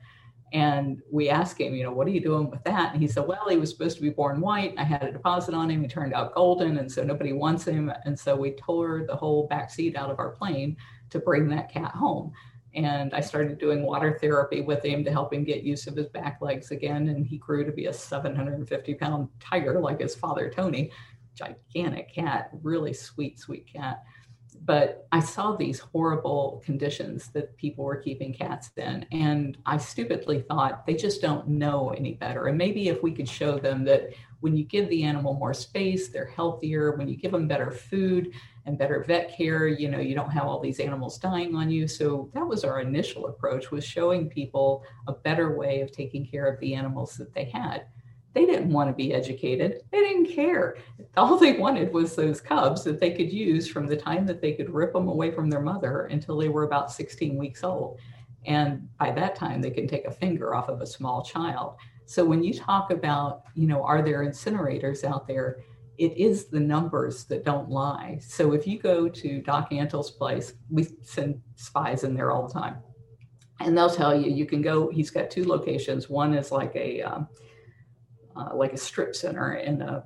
And we asked him, you know, what are you doing with that? And he said, well, he was supposed to be born white. I had a deposit on him. He turned out golden. And so nobody wants him. And so we tore the whole back seat out of our plane to bring that cat home. And I started doing water therapy with him to help him get use of his back legs again. And he grew to be a 750 pound tiger like his father, Tony gigantic cat, really sweet, sweet cat. But I saw these horrible conditions that people were keeping cats in. And I stupidly thought they just don't know any better. And maybe if we could show them that when you give the animal more space, they're healthier. When you give them better food and better vet care, you know, you don't have all these animals dying on you. So that was our initial approach was showing people a better way of taking care of the animals that they had they didn't want to be educated. They didn't care. All they wanted was those cubs that they could use from the time that they could rip them away from their mother until they were about 16 weeks old. And by that time, they can take a finger off of a small child. So when you talk about, you know, are there incinerators out there? It is the numbers that don't lie. So if you go to Doc Antle's place, we send spies in there all the time. And they'll tell you, you can go, he's got two locations. One is like a, um, uh, like a strip center in a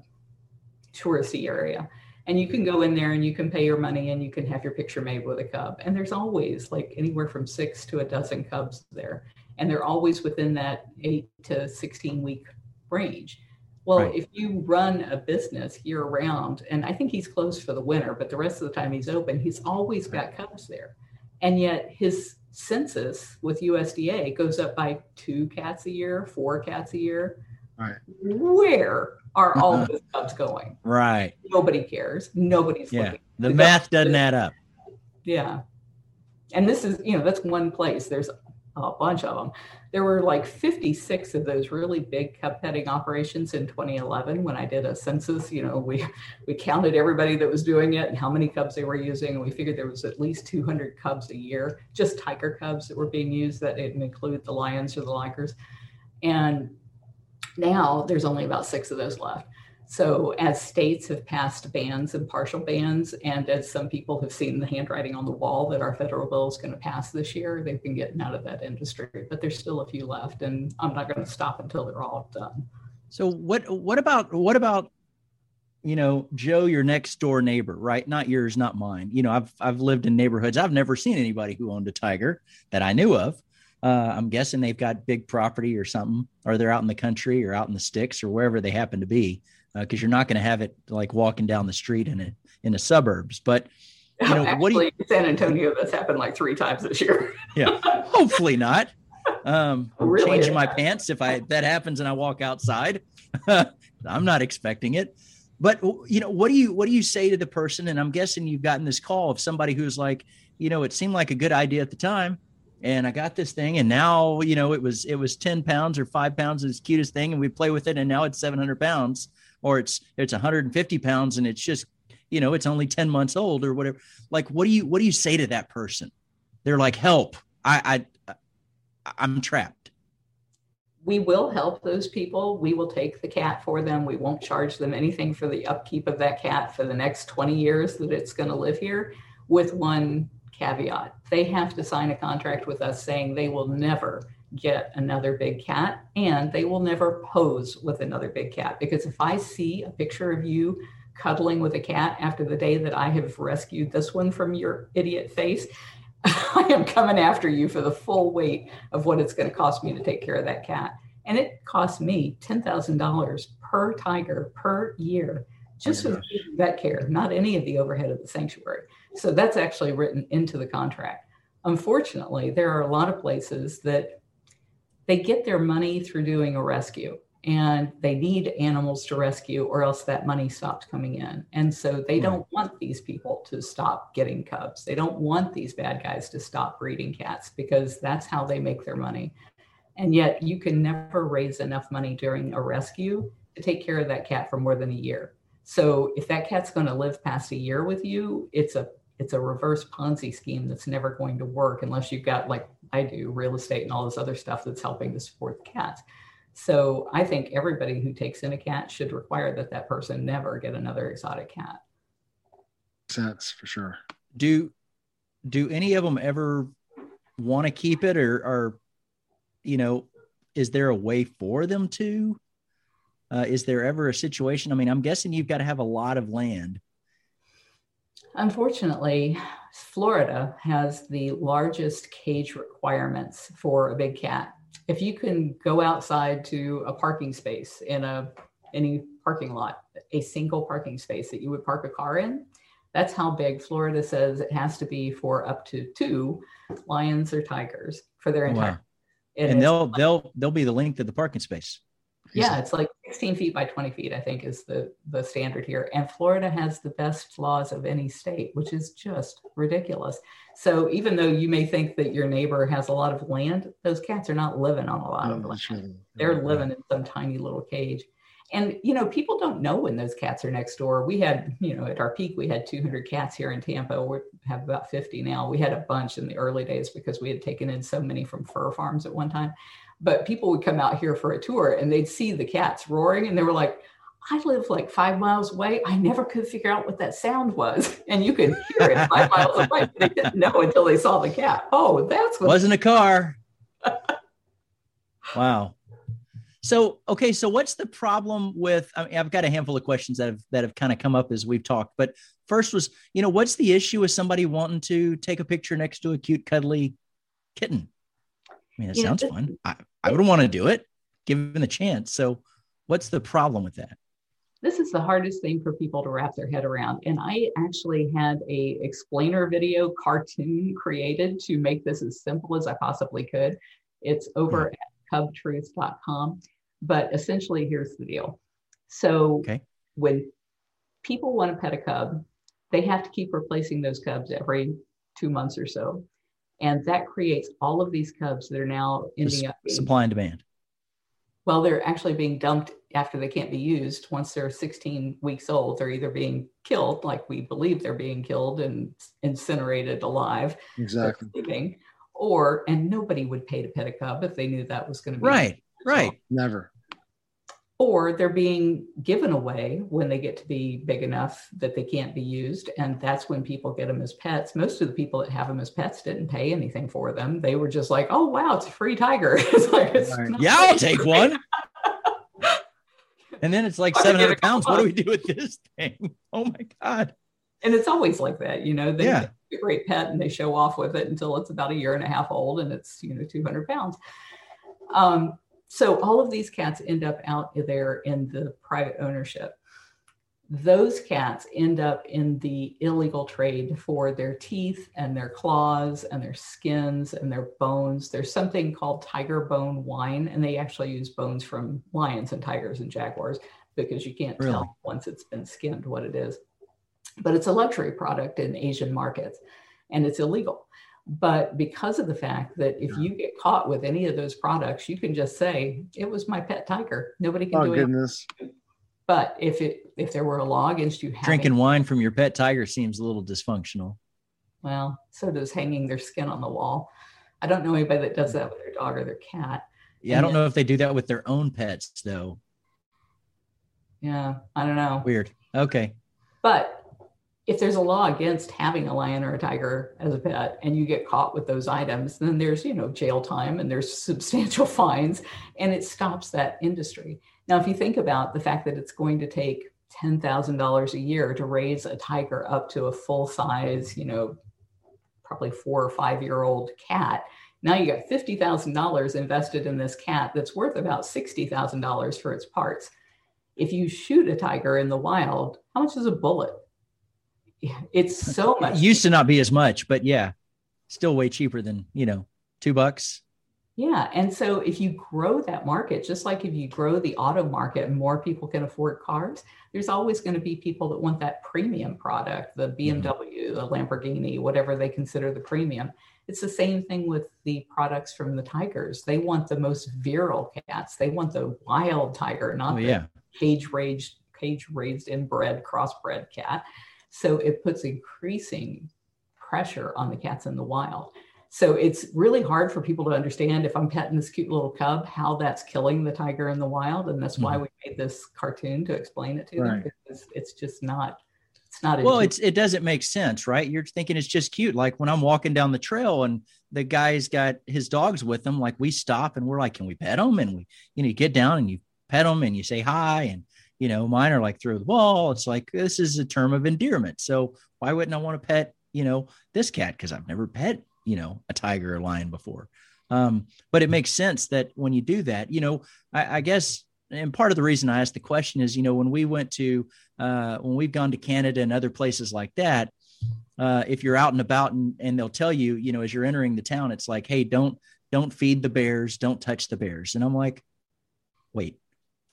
touristy area. And you can go in there and you can pay your money and you can have your picture made with a cub. And there's always like anywhere from six to a dozen cubs there. And they're always within that eight to 16 week range. Well, right. if you run a business year round, and I think he's closed for the winter, but the rest of the time he's open, he's always got cubs there. And yet his census with USDA goes up by two cats a year, four cats a year. Right. Where are all uh-huh. those cubs going? Right. Nobody cares. Nobody's yeah. looking. The math doesn't add up. Yeah. And this is, you know, that's one place. There's a bunch of them. There were like 56 of those really big cub petting operations in 2011 when I did a census. You know, we we counted everybody that was doing it and how many cubs they were using, and we figured there was at least 200 cubs a year, just tiger cubs that were being used. That didn't include the lions or the ligers. And now there's only about six of those left. So, as states have passed bans and partial bans, and as some people have seen the handwriting on the wall that our federal bill is going to pass this year, they've been getting out of that industry. But there's still a few left, and I'm not going to stop until they're all done. So, what what about what about you know Joe, your next door neighbor, right? Not yours, not mine. You know, I've I've lived in neighborhoods. I've never seen anybody who owned a tiger that I knew of. Uh, I'm guessing they've got big property or something, or they're out in the country or out in the sticks or wherever they happen to be, because uh, you're not going to have it like walking down the street in a in the suburbs. But you know, Actually, what do you? San Antonio, that's happened like three times this year. [laughs] yeah, hopefully not. Um, [laughs] really changing my pants if I that happens and I walk outside. [laughs] I'm not expecting it. But you know, what do you what do you say to the person? And I'm guessing you've gotten this call of somebody who's like, you know, it seemed like a good idea at the time and I got this thing, and now you know it was it was ten pounds or five pounds, is cutest thing, and we play with it, and now it's seven hundred pounds, or it's it's one hundred and fifty pounds, and it's just you know it's only ten months old or whatever. Like, what do you what do you say to that person? They're like, help! I I I'm trapped. We will help those people. We will take the cat for them. We won't charge them anything for the upkeep of that cat for the next 20 years that it's going to live here, with one caveat. They have to sign a contract with us saying they will never get another big cat and they will never pose with another big cat. Because if I see a picture of you cuddling with a cat after the day that I have rescued this one from your idiot face, [laughs] I am coming after you for the full weight of what it's going to cost me to take care of that cat. And it costs me $10,000 per tiger per year just oh with vet care, not any of the overhead of the sanctuary. So that's actually written into the contract. Unfortunately, there are a lot of places that they get their money through doing a rescue and they need animals to rescue or else that money stops coming in. And so they don't want these people to stop getting cubs. They don't want these bad guys to stop breeding cats because that's how they make their money. And yet you can never raise enough money during a rescue to take care of that cat for more than a year. So if that cat's going to live past a year with you, it's a it's a reverse Ponzi scheme that's never going to work unless you've got like I do real estate and all this other stuff that's helping to support the cats. So I think everybody who takes in a cat should require that that person never get another exotic cat. Sense for sure. Do do any of them ever want to keep it, or, or you know, is there a way for them to? Uh, is there ever a situation? I mean, I'm guessing you've got to have a lot of land. Unfortunately, Florida has the largest cage requirements for a big cat. If you can go outside to a parking space in a any parking lot, a single parking space that you would park a car in, that's how big Florida says it has to be for up to two lions or tigers for their entire. Wow. And they'll they'll they'll be the length of the parking space. Yeah, it's like 16 feet by 20 feet, I think, is the the standard here. And Florida has the best laws of any state, which is just ridiculous. So even though you may think that your neighbor has a lot of land, those cats are not living on a lot of land. They're living in some tiny little cage. And you know, people don't know when those cats are next door. We had, you know, at our peak, we had 200 cats here in Tampa. We have about 50 now. We had a bunch in the early days because we had taken in so many from fur farms at one time but people would come out here for a tour and they'd see the cats roaring and they were like I live like five miles away. I never could figure out what that sound was. [laughs] And you could hear it five miles [laughs] away. They didn't know until they saw the cat. Oh, that's what wasn't a car. [laughs] wow. So okay, so what's the problem with I mean, I've got a handful of questions that have that have kind of come up as we've talked. But first was, you know, what's the issue with somebody wanting to take a picture next to a cute, cuddly kitten? I mean, it sounds fun. I, I would want to do it given the chance. So, what's the problem with that? This is the hardest thing for people to wrap their head around. And I actually had a explainer video cartoon created to make this as simple as I possibly could. It's over hmm. at cubtruth.com. But essentially, here's the deal. So, okay. when people want to pet a cub, they have to keep replacing those cubs every two months or so. And that creates all of these cubs that are now ending up being, supply and demand. Well, they're actually being dumped after they can't be used. Once they're 16 weeks old, they're either being killed, like we believe they're being killed and incinerated alive. Exactly. Sleeping, or, and nobody would pay to pet a cub if they knew that was going to be. Right, right. Never or they're being given away when they get to be big enough that they can't be used. And that's when people get them as pets. Most of the people that have them as pets didn't pay anything for them. They were just like oh wow it's a free tiger. [laughs] It's like it's yeah i'll take one. [laughs] And then it's like 700 pounds. What do we do with this thing? [laughs] Oh my god. And it's always like that you know they yeah. a great pet and they show off with it until it's about a year and a half old and it's you know 200 pounds. Um, so all of these cats end up out there in the private ownership. Those cats end up in the illegal trade for their teeth and their claws and their skins and their bones. There's something called tiger bone wine, and they actually use bones from lions and tigers and jaguars because you can't really? tell once it's been skinned what it is. But it's a luxury product in Asian markets and it's illegal. But because of the fact that if you get caught with any of those products, you can just say it was my pet tiger. Nobody can oh, do goodness. it. But if it if there were a law against you drinking wine from your pet tiger seems a little dysfunctional. Well, so does hanging their skin on the wall. I don't know anybody that does that with their dog or their cat. Yeah, and I don't know if they do that with their own pets though. Yeah, I don't know. Weird. Okay. But if there's a law against having a lion or a tiger as a pet and you get caught with those items then there's you know jail time and there's [laughs] substantial fines and it stops that industry now if you think about the fact that it's going to take $10,000 a year to raise a tiger up to a full size you know probably four or five year old cat. Now you got $50,000 invested in this cat that's worth about $60,000 for its parts. If you shoot a tiger in the wild, how much is a bullet? It's so much. It used to not be as much, but yeah, still way cheaper than, you know, two bucks. Yeah. And so if you grow that market, just like if you grow the auto market and more people can afford cars, there's always going to be people that want that premium product, the BMW, mm-hmm. the Lamborghini, whatever they consider the premium. It's the same thing with the products from the tigers. They want the most virile cats. They want the wild tiger, not oh, yeah. the cage raised, cage raised inbred, crossbred cat. So it puts increasing pressure on the cats in the wild. So it's really hard for people to understand if I'm petting this cute little cub, how that's killing the tiger in the wild. And that's why hmm. we made this cartoon to explain it to right. them because it's just not it's not well it's it doesn't make sense right you're thinking it's just cute like when i'm walking down the trail and the guy's got his dogs with him like we stop and we're like can we pet them and we you know you get down and you pet them and you say hi and you know mine are like throw the ball. it's like this is a term of endearment. So why wouldn't i want to pet you know this cat? Because i've never pet you know a tiger or lion before. Um, but it makes sense that when you do that you know I, I, guess and part of the reason i asked the question is you know when we went to uh, when we've gone to canada and other places like that uh, if you're out and about and, and they'll tell you you know as you're entering the town it's like hey don't don't feed the bears don't touch the bears. And i'm like wait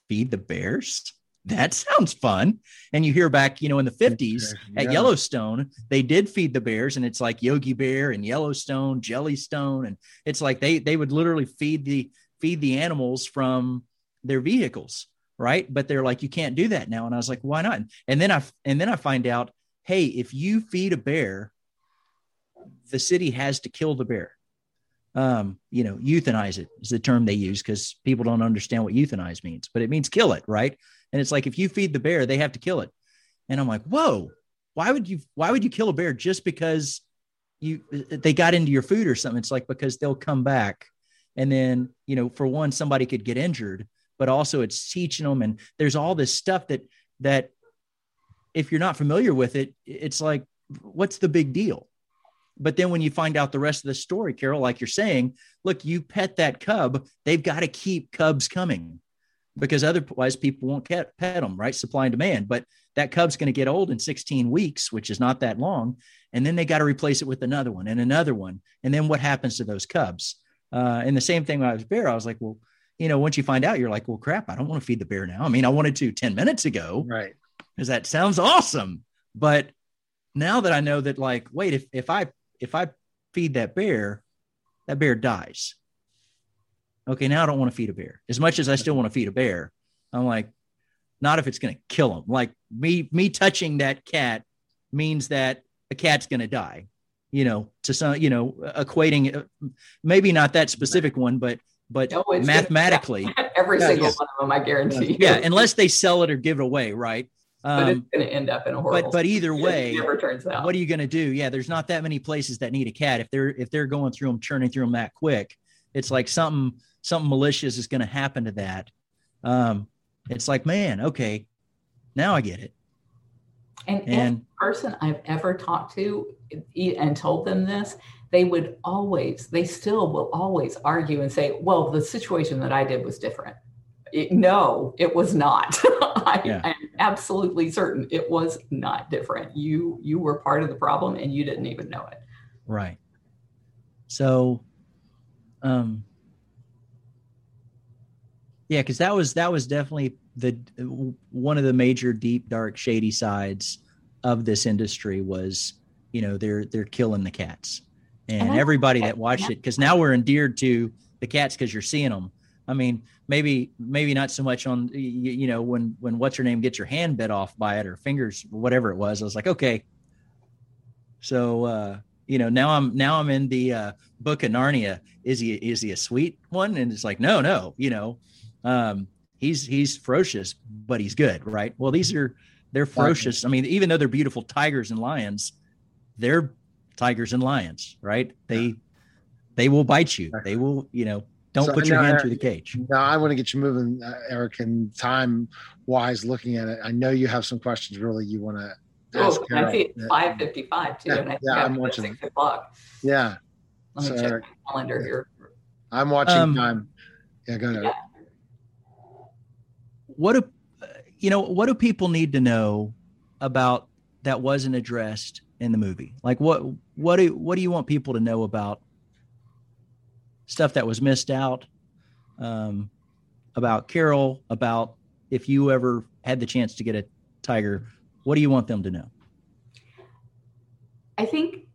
feed the bears that sounds fun. And you hear back, you know, in the 50s yeah. at Yellowstone, they did feed the bears, and it's like Yogi Bear and Yellowstone, Jellystone. And it's like they they would literally feed the feed the animals from their vehicles, right? But they're like, you can't do that now. And I was like, why not? And then I and then I find out, hey, if you feed a bear, the city has to kill the bear. Um, you know, euthanize it is the term they use because people don't understand what euthanize means, but it means kill it, right? And it's like if you feed the bear, they have to kill it. And I'm like, whoa, why would you why would you kill a bear just because you they got into your food or something? It's like because they'll come back. And then, you know, for one, somebody could get injured, but also it's teaching them. And there's all this stuff that that if you're not familiar with it, it's like, what's the big deal? But then when you find out the rest of the story, Carole, like you're saying, look, you pet that cub, they've got to keep cubs coming because otherwise people won't pet, pet them, right? Supply and demand. But that cub's going to get old in 16 weeks, which is not that long. And then they got to replace it with another one and another one. And then what happens to those cubs? Uh, and the same thing when I was bear, I was like, well, you know, once you find out, you're like, well, crap, I don't want to feed the bear now. I mean, I wanted to 10 minutes ago. Right. Because that sounds awesome. But now that I know that, like, wait, if, if I, if I feed that bear, that bear dies okay, now I don't want to feed a bear. As much as I still want to feed a bear, I'm like, not if it's going to kill him. Like me, me touching that cat means that a cat's going to die. You know, to some, you know, equating maybe not that specific one, but but no, mathematically, [laughs] every single one of them, I guarantee. Yeah, unless they sell it or give it away, right? Um, but it's um, going to end up in a horrible. But but either way, never turns out. What are you going to do? Yeah, there's not that many places that need a cat. If they're if they're going through them, churning through them that quick, it's like something something malicious is going to happen to that. Um, it's like, man, okay, now I get it. And, and every person I've ever talked to and told them this, they would always, they still will always argue and say, well, the situation that I did was different. It, no, it was not. [laughs] I yeah. am absolutely certain it was not different. You you were part of the problem and you didn't even know it. Right. So um yeah, because that was that was definitely the one of the major deep, dark, shady sides of this industry was, you know, they're they're killing the cats, and everybody that watched it because now we're endeared to the cats because you're seeing them. I mean, maybe maybe not so much on you, you know when when what's her name gets your hand bit off by it or fingers whatever it was. I was like, okay, so uh, you know now I'm now I'm in the uh, book of Narnia. Is he is he a sweet one? And it's like no no you know um, he's he's ferocious, but he's good, right? Well, these are they're ferocious. I mean, even though they're beautiful tigers and lions, they're tigers and lions, right? They yeah. they will bite you. They will, you know, don't so, put your hand through the cage. Now I want to get you moving, uh, Eric, and time wise looking at it. I know you have some questions really you want to Oh, I see five fifty-five too, Yeah, and I yeah, think I'm I'm watching. six o'clock. Yeah, Let me So, check Eric- my calendar here. I'm watching Um, time. Yeah, go ahead. Yeah. What do you know what do people need to know about that wasn't addressed in the movie like what what do what do you want people to know about stuff that was missed out um, about carole about if you ever had the chance to get a tiger what do you want them to know I think.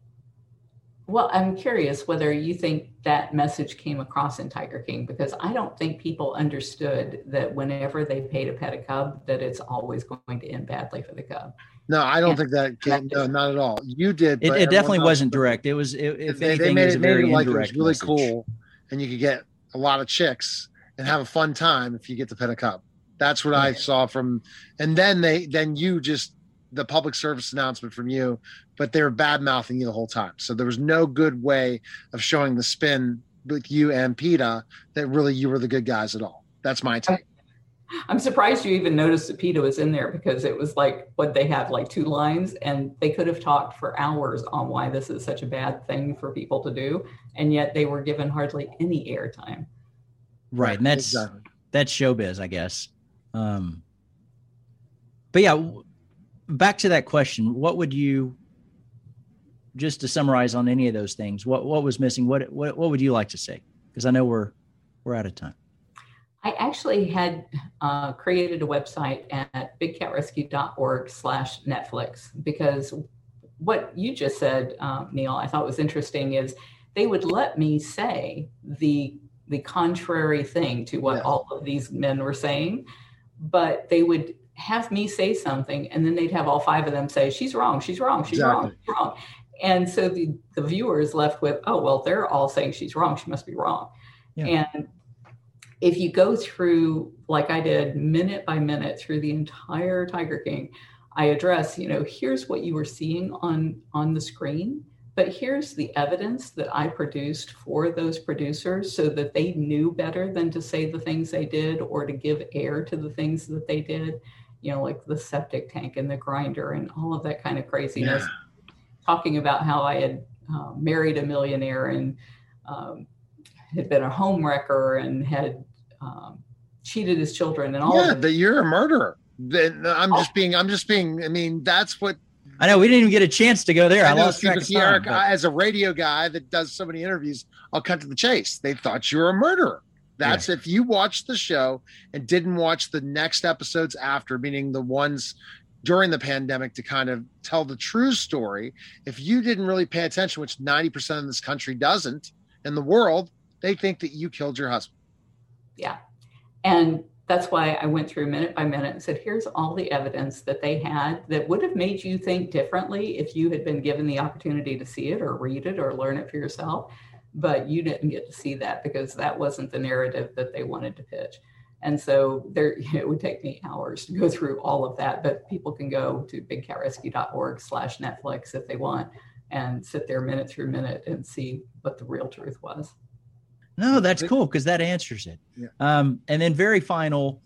Well, I'm curious whether you think that message came across in Tiger King because I don't think people understood that whenever they pay to pet a cub, that it's always going to end badly for the cub. No, I don't Yeah. think that came. No, not at all. You did. it, but it definitely else- wasn't direct it was it, if they, anything they it made was it, a made very it like it was really message. cool, and you could get a lot of chicks and have a fun time if you get to pet a cub. That's what I saw from, and then they, then you just the public service announcement from you, but they were bad mouthing you the whole time. So there was no good way of showing the spin with you and PETA that really you were the good guys at all. That's my take. [laughs] I'm surprised you even noticed that PETA was in there because it was like what they had like two lines and they could have talked for hours on why this is such a bad thing for people to do. And yet they were given hardly any airtime. right and that's Exactly. that's showbiz, I guess. Um, but yeah, w- back to that question. What would you, just to summarize on any of those things, what what was missing? What what what would you like to say? Because I know we're we're out of time. I actually had uh, created a website at bigcatrescue.org slash Netflix because what you just said, um, Neil, I thought was interesting is they would let me say the the contrary thing to what all of these men were saying, but they would have me say something and then they'd have all five of them say, she's wrong, she's wrong, she's wrong, she's wrong. And so the, the viewer is left with, oh, well, they're all saying she's wrong, she must be wrong. Yeah. And if you go through like i did minute by minute through the entire tiger king i address you know here's what you were seeing on on the screen but here's the evidence that i produced for those producers so that they knew better than to say the things they did or to give air to the things that they did you know like the septic tank and the grinder and all of that kind of craziness talking about how i had uh, married a millionaire and um, had been a home wrecker and had um, cheated his children and all Yeah, that you're a murderer. Then I'm just being. I'm just being. I mean, that's what I know we didn't even get a chance to go there. I, I know. lost track of time. Eric, but- I- as a radio guy that does so many interviews, I'll cut to the chase. They thought you were a murderer. That's if you watched the show and didn't watch the next episodes after, meaning the ones during the pandemic to kind of tell the true story. If you didn't really pay attention, which 90% of this country doesn't in the world, they think that you killed your husband. Yeah. And that's why I went through minute by minute and said, here's all the evidence that they had that would have made you think differently if you had been given the opportunity to see it or read it or learn it for yourself. But you didn't get to see that because that wasn't the narrative that they wanted to pitch. And so there, [laughs] it would take me hours to go through all of that, but people can go to bigcatrescue.org slash Netflix if they want and sit there minute through minute and see what the real truth was. No, that's cool because that answers it. Yeah. Um, and then very final,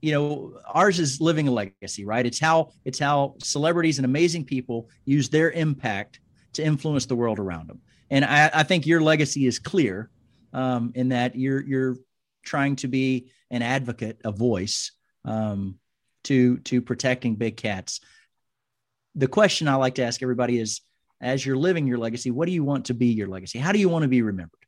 you know, ours is living a legacy, right? It's how it's how celebrities and amazing people use their impact to influence the world around them. And I, I think your legacy is clear um, in that you're you're trying to be an advocate, a voice um, to to protecting big cats. The question I like to ask everybody is, as you're living your legacy, what do you want to be your legacy? How do you want to be remembered?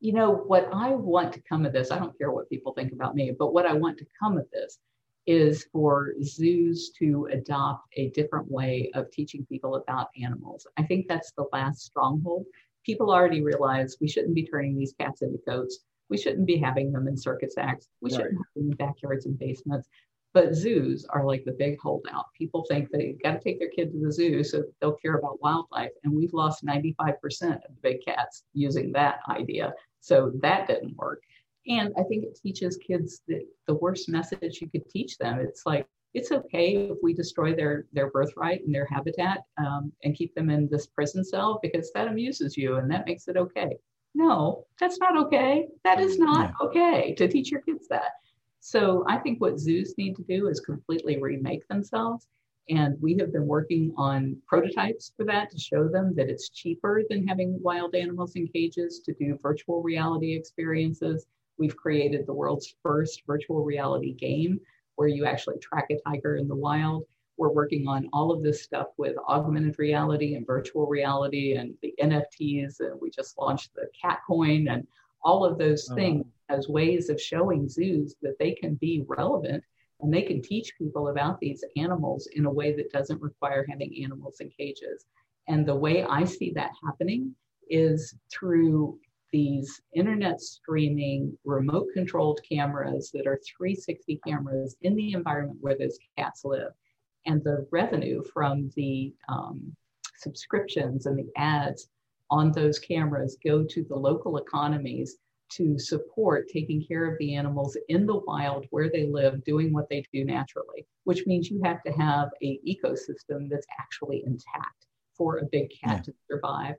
you know what i want to come of this i don't care what people think about me but what i want to come of this is for zoos to adopt a different way of teaching people about animals i think that's the last stronghold people already realize we shouldn't be turning these cats into goats we shouldn't be having them in circus acts we Right. shouldn't have them in backyards and basements but zoos are like the big holdout. People think they've got to take their kid to the zoo so they'll care about wildlife. And we've lost 95% of the big cats using that idea. So that didn't work. And I think it teaches kids the, the worst message you could teach them. It's like, it's okay if we destroy their, their birthright and their habitat um, and keep them in this prison cell because that amuses you and that makes it okay. No, that's not okay. That is not okay to teach your kids that. So I think what zoos need to do is completely remake themselves And we have been working on prototypes for that to show them that it's cheaper than having wild animals in cages to do virtual reality experiences. We've created the world's first virtual reality game where you actually track a tiger in the wild. We're working on all of this stuff with augmented reality and virtual reality and the NFTs. And we just launched the cat coin and all of those uh-huh. things as ways of showing zoos that they can be relevant and they can teach people about these animals in a way that doesn't require having animals in cages. And the way I see that happening is through these internet streaming remote controlled cameras that are 360 cameras in the environment where those cats live. And the revenue from the um, subscriptions and the ads on those cameras go to the local economies to support taking care of the animals in the wild where they live doing what they do naturally which means you have to have a ecosystem that's actually intact for a big cat yeah. to survive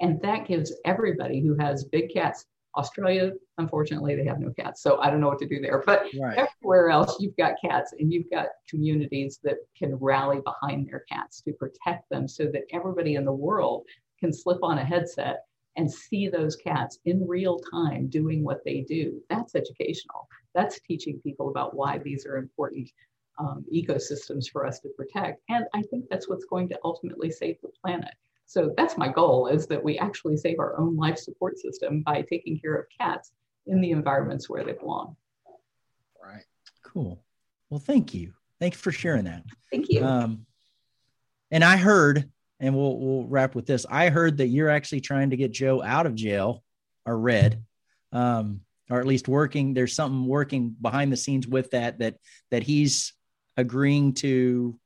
and that gives everybody who has big cats australia unfortunately they have no cats so i don't know what to do there but right. everywhere else you've got cats and you've got communities that can rally behind their cats to protect them so that everybody in the world can slip on a headset and see those cats in real time doing what they do. That's educational. That's teaching people about why these are important um, ecosystems for us to protect. And I think that's what's going to ultimately save the planet. So that's my goal is that we actually save our own life support system by taking care of cats in the environments where they belong. Right. Cool. Well, thank you. Thanks for sharing that. Thank you. Um, and I heard and we'll we'll wrap with this. I heard that you're actually trying to get Joe out of jail, or Red, um, or at least working. There's something working behind the scenes with that that that he's agreeing to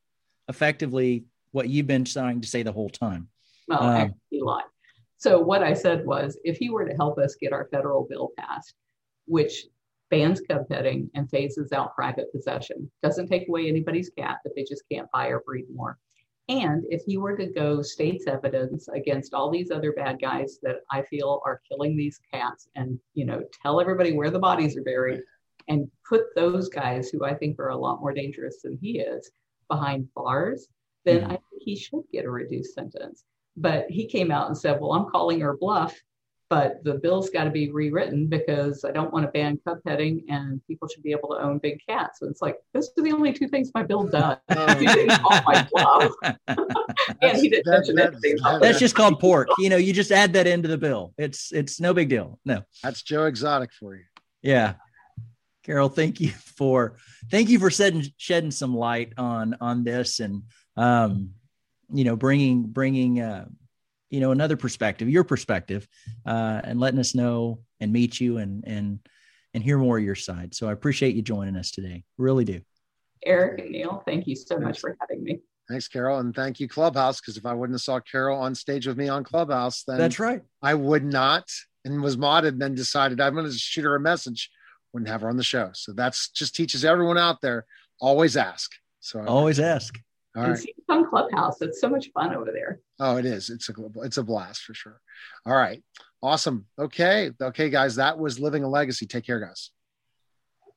effectively what you've been trying to say the whole time. Well, um, actually, lied. So what I said was, if he were to help us get our federal bill passed, which bans cub petting and phases out private possession, doesn't take away anybody's cat, but they just can't buy or breed more and if he were to go state's evidence against all these other bad guys that I feel are killing these cats and, you know, tell everybody where the bodies are buried and put those guys who I think are a lot more dangerous than he is behind bars, then mm-hmm. I think he should get a reduced sentence. But he came out and said, well, I'm calling her bluff but the bill's got to be rewritten because I don't want to ban cub petting and people should be able to own big cats. So it's like, those are the only two things my bill does. [laughs] He didn't call my bluff. [laughs] and he didn't mention anything. That's just called pork. You know, you just add that into the bill. It's it's no big deal. No. That's Joe Exotic for you. Yeah. Carole, thank you for thank you for shedding shedding some light on on this and um you know bringing bringing uh you know another perspective your perspective uh, and letting us know and meet you and and and hear more of your side. So i appreciate you joining us today. Really do. Eric and neil thank you so much for having me. Thanks carole and thank you clubhouse because if i wouldn't have saw carole on stage with me on clubhouse then that's right. I would not and was modded and then decided i'm going to shoot her a message wouldn't have her on the show. So that's just teaches everyone out there always ask. So always ask all and right. see some clubhouse. It's so much fun over there. Oh, it is. It's a it's a blast for sure. All right. Awesome. Okay. Okay, guys. That was living a legacy. Take care, guys.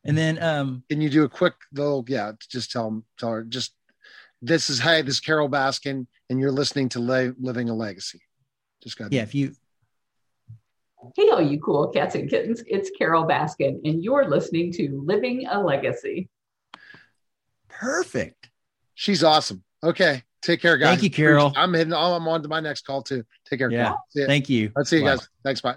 And then um can you do a quick little yeah, just tell them tell her just this is hey, this is Carole Baskin, and you're listening to Le- Living a Legacy. Just got yeah, if you Hey, all you cool cats and kittens, it's Carole Baskin, and you're listening to Living a Legacy. Perfect. She's awesome. Okay. Take care, guys. Thank you, Carole. I'm hitting. I'm on to my next call too. Take care. Yeah. Thank you. Let's see you guys. Thanks. Bye.